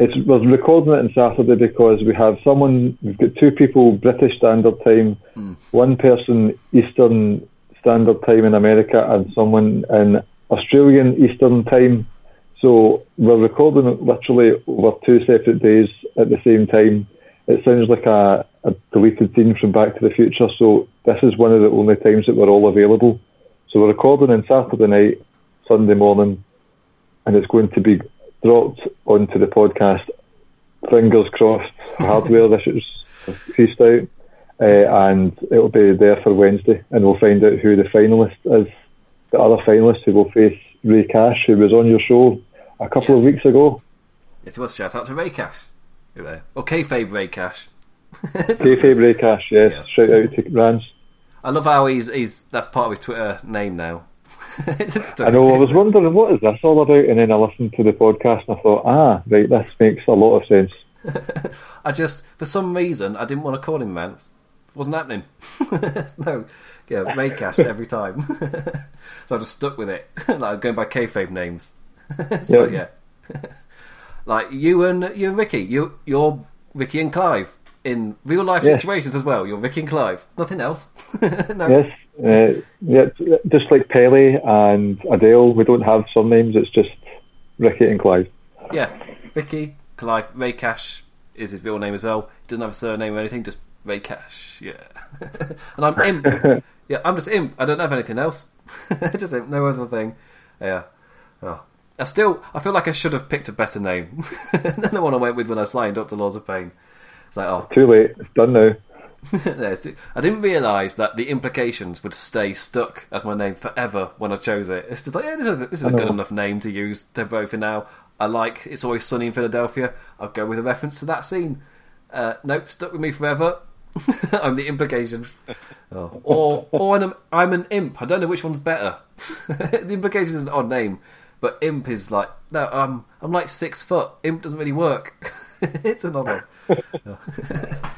It's we're recording it on Saturday because we have someone. We've got two people British Standard Time, hmm. one person Eastern Standard Time in America, and someone in Australian Eastern Time. So we're recording it literally over two separate days at the same time. It sounds like a, a deleted scene from Back to the Future. So this is one of the only times that we're all available. So we're recording on Saturday night, Sunday morning, and it's going to be dropped onto the podcast. Fingers crossed, hardware issues pieced out, uh, and it'll be there for Wednesday, and we'll find out who the finalist is. The other finalist who will face Ray Cash, who was on your show a couple of weeks ago. It was shout out to Ray Cash. There. Or kayfabe Ray Cash. Kayfabe Ray Cash, yes. Yes. Shout out to Rans. I love how he's he's that's part of his Twitter name now. I know. I was wondering what is this all about, and then I listened to the podcast and I thought, ah, right, this makes a lot of sense. I just for some reason I didn't want to call him Mance. It wasn't happening. no, yeah, made Cash every time. so I just stuck with it. like going by kayfabe names. so yeah, like you and you and Ricky, you you're Ricky and Clive in real life Yes. situations as well. You're Ricky and Clive. Nothing else. no. Yes, uh, yeah, just like Pele and Adele, we don't have surnames. It's just Ricky and Clive. Yeah, Ricky, Clive, Ray Cash is his real name as well. He doesn't have a surname or anything, just Ray Cash. Yeah, and I'm Imp. yeah, I'm just Imp. I don't have anything else. just Imp, no other thing. Yeah. Oh. I still, I feel like I should have picked a better name than the one I went with when I signed up to Lords of Pain. It's like, oh, Too late. It's done now. I didn't realise that the implications would stay stuck as my name forever when I chose it. It's just like, yeah, this is, this is a good enough name to use temporarily for now. I like It's Always Sunny in Philadelphia. I'll go with a reference to that scene. Uh, nope, stuck with me forever. I'm the implications. Oh. Or, or an, I'm an imp. I don't know which one's better. the implications is an odd name, but imp is like, no, I'm, I'm like six foot. Imp doesn't really work. it's an odd one.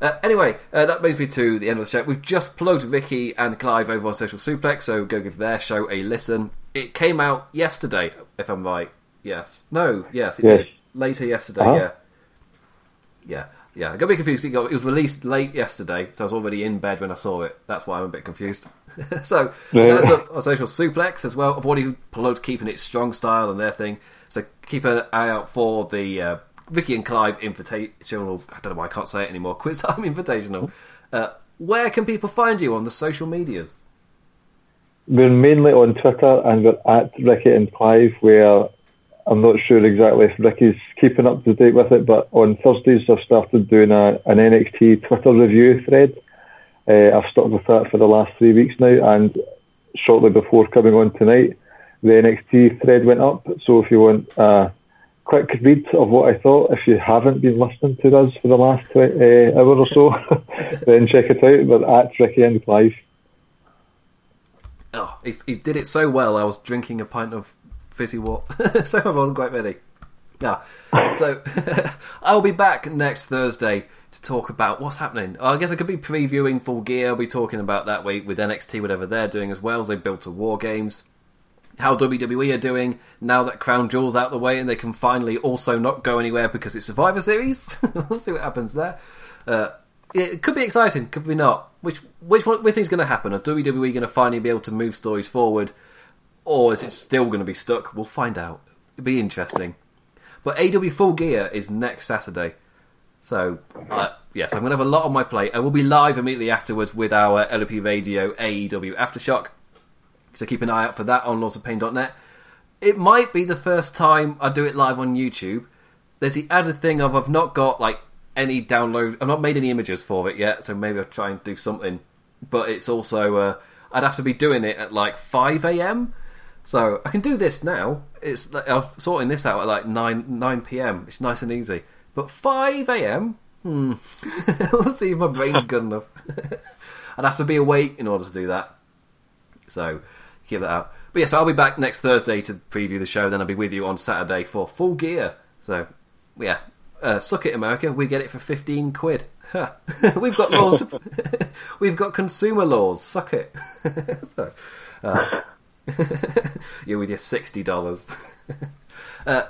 Uh, anyway, uh, that brings me to the end of the show. We've just plugged Ricky and Clive over on Social Suplex, so go give their show a listen. It came out yesterday, if I'm right. Yes. No, yes, it Yes. did. Later yesterday, Uh-huh. yeah. Yeah, yeah. I got a bit confused. It got- it was released late yesterday, so I was already in bed when I saw it. That's why I'm a bit confused. so, that's up on Social Suplex as well. I've already plugged Keeping It Strong Style and their thing, so keep an eye out for the uh, Vicky and Clive Invitational. I don't know why I can't say it anymore. Quiz Time Invitational. Uh, where can people find you on the social medias? We're mainly on Twitter and we're at Ricky and Clive, where I'm not sure exactly if Ricky's keeping up to date with it, but on Thursdays I've started doing a, an NXT Twitter review thread. Uh, I've stuck with that for the last three weeks now, and shortly before coming on tonight, the NXT thread went up. So if you want a quick read of what I thought, if you haven't been listening to us for the last uh, hour or so, then check it out. We're at Ricky and Clive. Oh, he, he did it so well. I was drinking a pint of fizzy water, so I wasn't quite ready. Yeah. So I'll be back next Thursday to talk about what's happening. I guess I could be previewing Full Gear. I'll be talking about that week with NXT, whatever they're doing as well as they built to War Games. How WWE are doing now that Crown Jewel's out the way and they can finally also not go anywhere because it's Survivor Series. we'll see what happens there. Uh, it could be exciting, could be not. Which which one which thing's going to happen? Are WWE going to finally be able to move stories forward, or is it still going to be stuck? We'll find out. It'll be interesting. But AW Full Gear is next Saturday, so uh, yes, I'm going to have a lot on my plate. I will be live immediately afterwards with our LOP Radio AEW Aftershock. So keep an eye out for that on lordsofpain.net. It might be the first time I do it live on YouTube. There's the added thing of I've not got like any download. I've not made any images for it yet, so maybe I'll try and do something. But it's also uh, I'd have to be doing it at like 5 a.m. So I can do this now. It's I was sorting this out at like 9 9 p.m. It's nice and easy. But 5 a.m. Hmm. we'll see if my brain's good enough. I'd have to be awake in order to do that. So give that out. But yes, yeah, so I'll be back next Thursday to preview the show. Then I'll be with you on Saturday for Full Gear. So yeah, uh, suck it, America. We get it for fifteen quid. we've got laws. To, we've got consumer laws. Suck it. so, uh, you with your sixty dollars. Uh,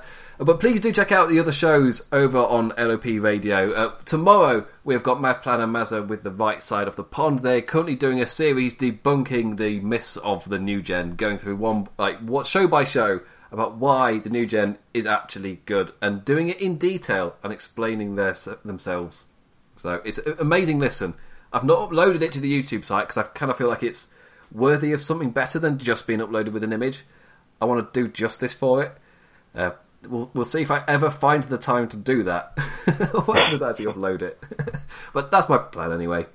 but please do check out the other shows over on LOP Radio. Uh, tomorrow we've got Mav Plan and Mazza with the right side of the pond. They're currently doing a series debunking the myths of the new gen, going through one like what show by show about why the new gen is actually good and doing it in detail and explaining their themselves. So it's an amazing listen. I've not uploaded it to the YouTube site because I kind of feel like it's worthy of something better than just being uploaded with an image. I want to do justice for it. Uh, we'll, we'll see if I ever find the time to do that. or just actually upload it. but that's my plan anyway.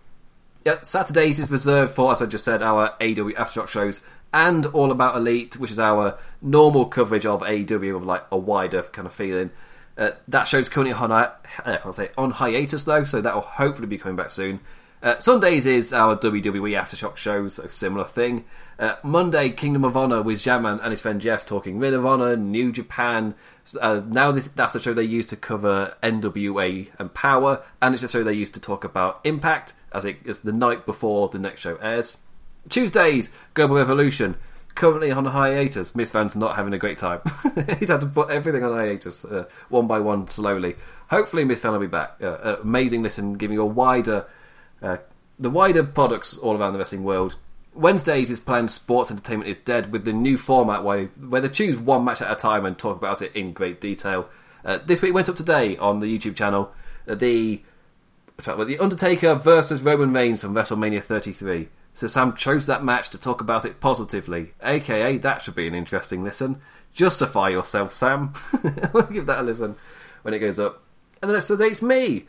Yeah, Saturdays is reserved for, as I just said, our AW Aftershock shows and All About Elite, which is our normal coverage of AW with like a wider kind of feeling. Uh, that show's currently on, I can't say on hiatus though, so that will hopefully be coming back soon. Uh, Sundays is our WWE Aftershock shows, a similar thing. Uh, Monday, Kingdom of Honor with Jaman and his friend Jeff talking Ring of Honor, New Japan. Uh, now this, that's the show they use to cover NWA and Power, and it's the show they use to talk about Impact, as it is the night before the next show airs. Tuesdays, Global Revolution, currently on hiatus. Miss Van's not having a great time. He's had to put everything on hiatus, uh, one by one, slowly. Hopefully, Miss Van will be back. Uh, uh, amazing listen, giving you a wider uh, the wider products all around the wrestling world. Wednesdays is planned Sports Entertainment is Dead with the new format where, where they choose one match at a time and talk about it in great detail. Uh, this week went up today on the YouTube channel. Uh, the the Undertaker versus Roman Reigns from WrestleMania 33. So Sam chose that match to talk about it positively, aka that should be an interesting listen. Justify yourself, Sam. we'll give that a listen when it goes up. And the next day it's me.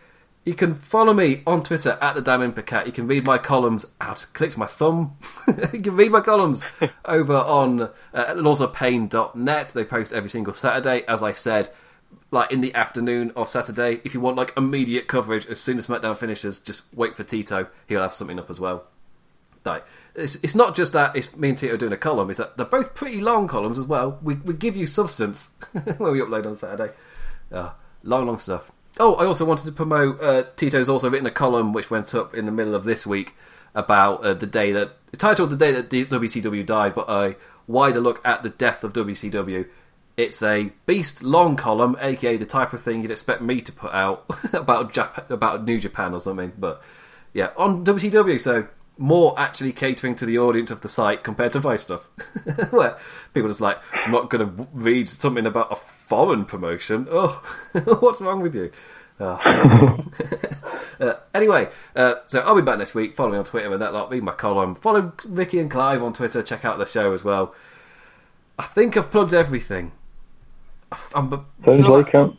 You can follow me on Twitter at the Diamond Cat. You can read my columns. Out, clicked my thumb. you can read my columns over on uh, lordsofpain.net. They post every single Saturday, as I said, like in the afternoon of Saturday. If you want like immediate coverage as soon as SmackDown finishes, just wait for Tito. He'll have something up as well. Like it's, it's not just that it's me and Tito doing a column. It's that they're both pretty long columns as well. We we give you substance when we upload on Saturday. Uh, long long stuff. Oh, I also wanted to promote. Uh, Tito's also written a column which went up in the middle of this week about uh, the day that titled "The Day That WCW Died," but a wider look at the death of WCW. It's a beast long column, aka the type of thing you'd expect me to put out about about New Japan or something. But yeah, on WCW, so more actually catering to the audience of the site compared to Vice stuff, where people just like, I'm not going to read something about a foreign promotion. Oh, what's wrong with you? Oh. uh, anyway, uh, so I'll be back next week. Follow me on Twitter and that lot. Read my column. Follow Vicky and Clive on Twitter. Check out the show as well. I think I've plugged everything. I'm, Sounds like it.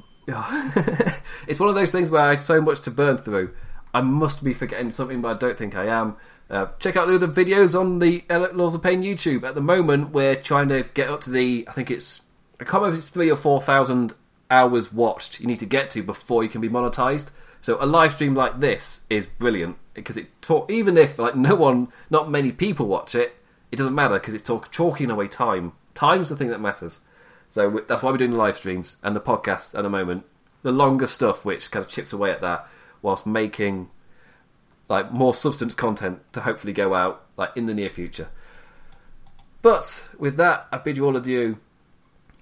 it's one of those things where I have so much to burn through. I must be forgetting something, but I don't think I am. Uh, check out the other videos on the Lords of Pain YouTube. At the moment, we're trying to get up to the. I think it's. I can't remember if it's three or four thousand hours watched you need to get to before you can be monetized. So a live stream like this is brilliant because it talk even if like no one, not many people watch it, it doesn't matter because it's talk chalking away time. Time's the thing that matters. So that's why we're doing the live streams and the podcast at the moment. The longer stuff, which kind of chips away at that, whilst making like more substance content to hopefully go out like in the near future. But with that, I bid you all adieu.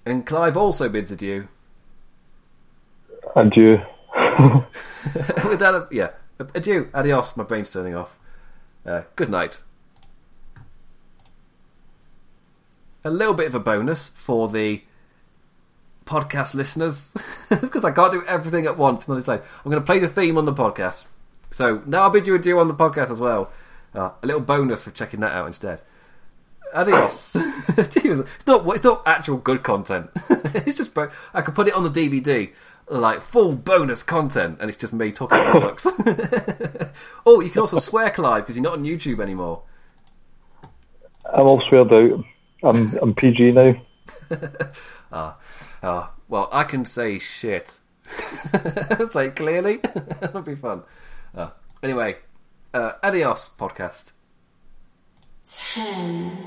And Clive also bids adieu. Adieu. with that, yeah. Adieu. Adios. My brain's turning off. Uh, good night. A little bit of a bonus for the podcast listeners because I can't do everything at once. Not decide. I'm going to play the theme on the podcast. So now I'll bid you adieu on the podcast as well. Uh, a little bonus for checking that out instead. Adios. it's not. It's not actual good content. it's just. I could put it on the DVD, like full bonus content, and it's just me talking bollocks. oh, you can also swear, Clive, because you're not on YouTube anymore. I'm all sweared out. I'm I'm PG now. ah, ah. Well, I can say shit. say clearly. That'll be fun. Uh, anyway, uh, adios, podcast. Ten.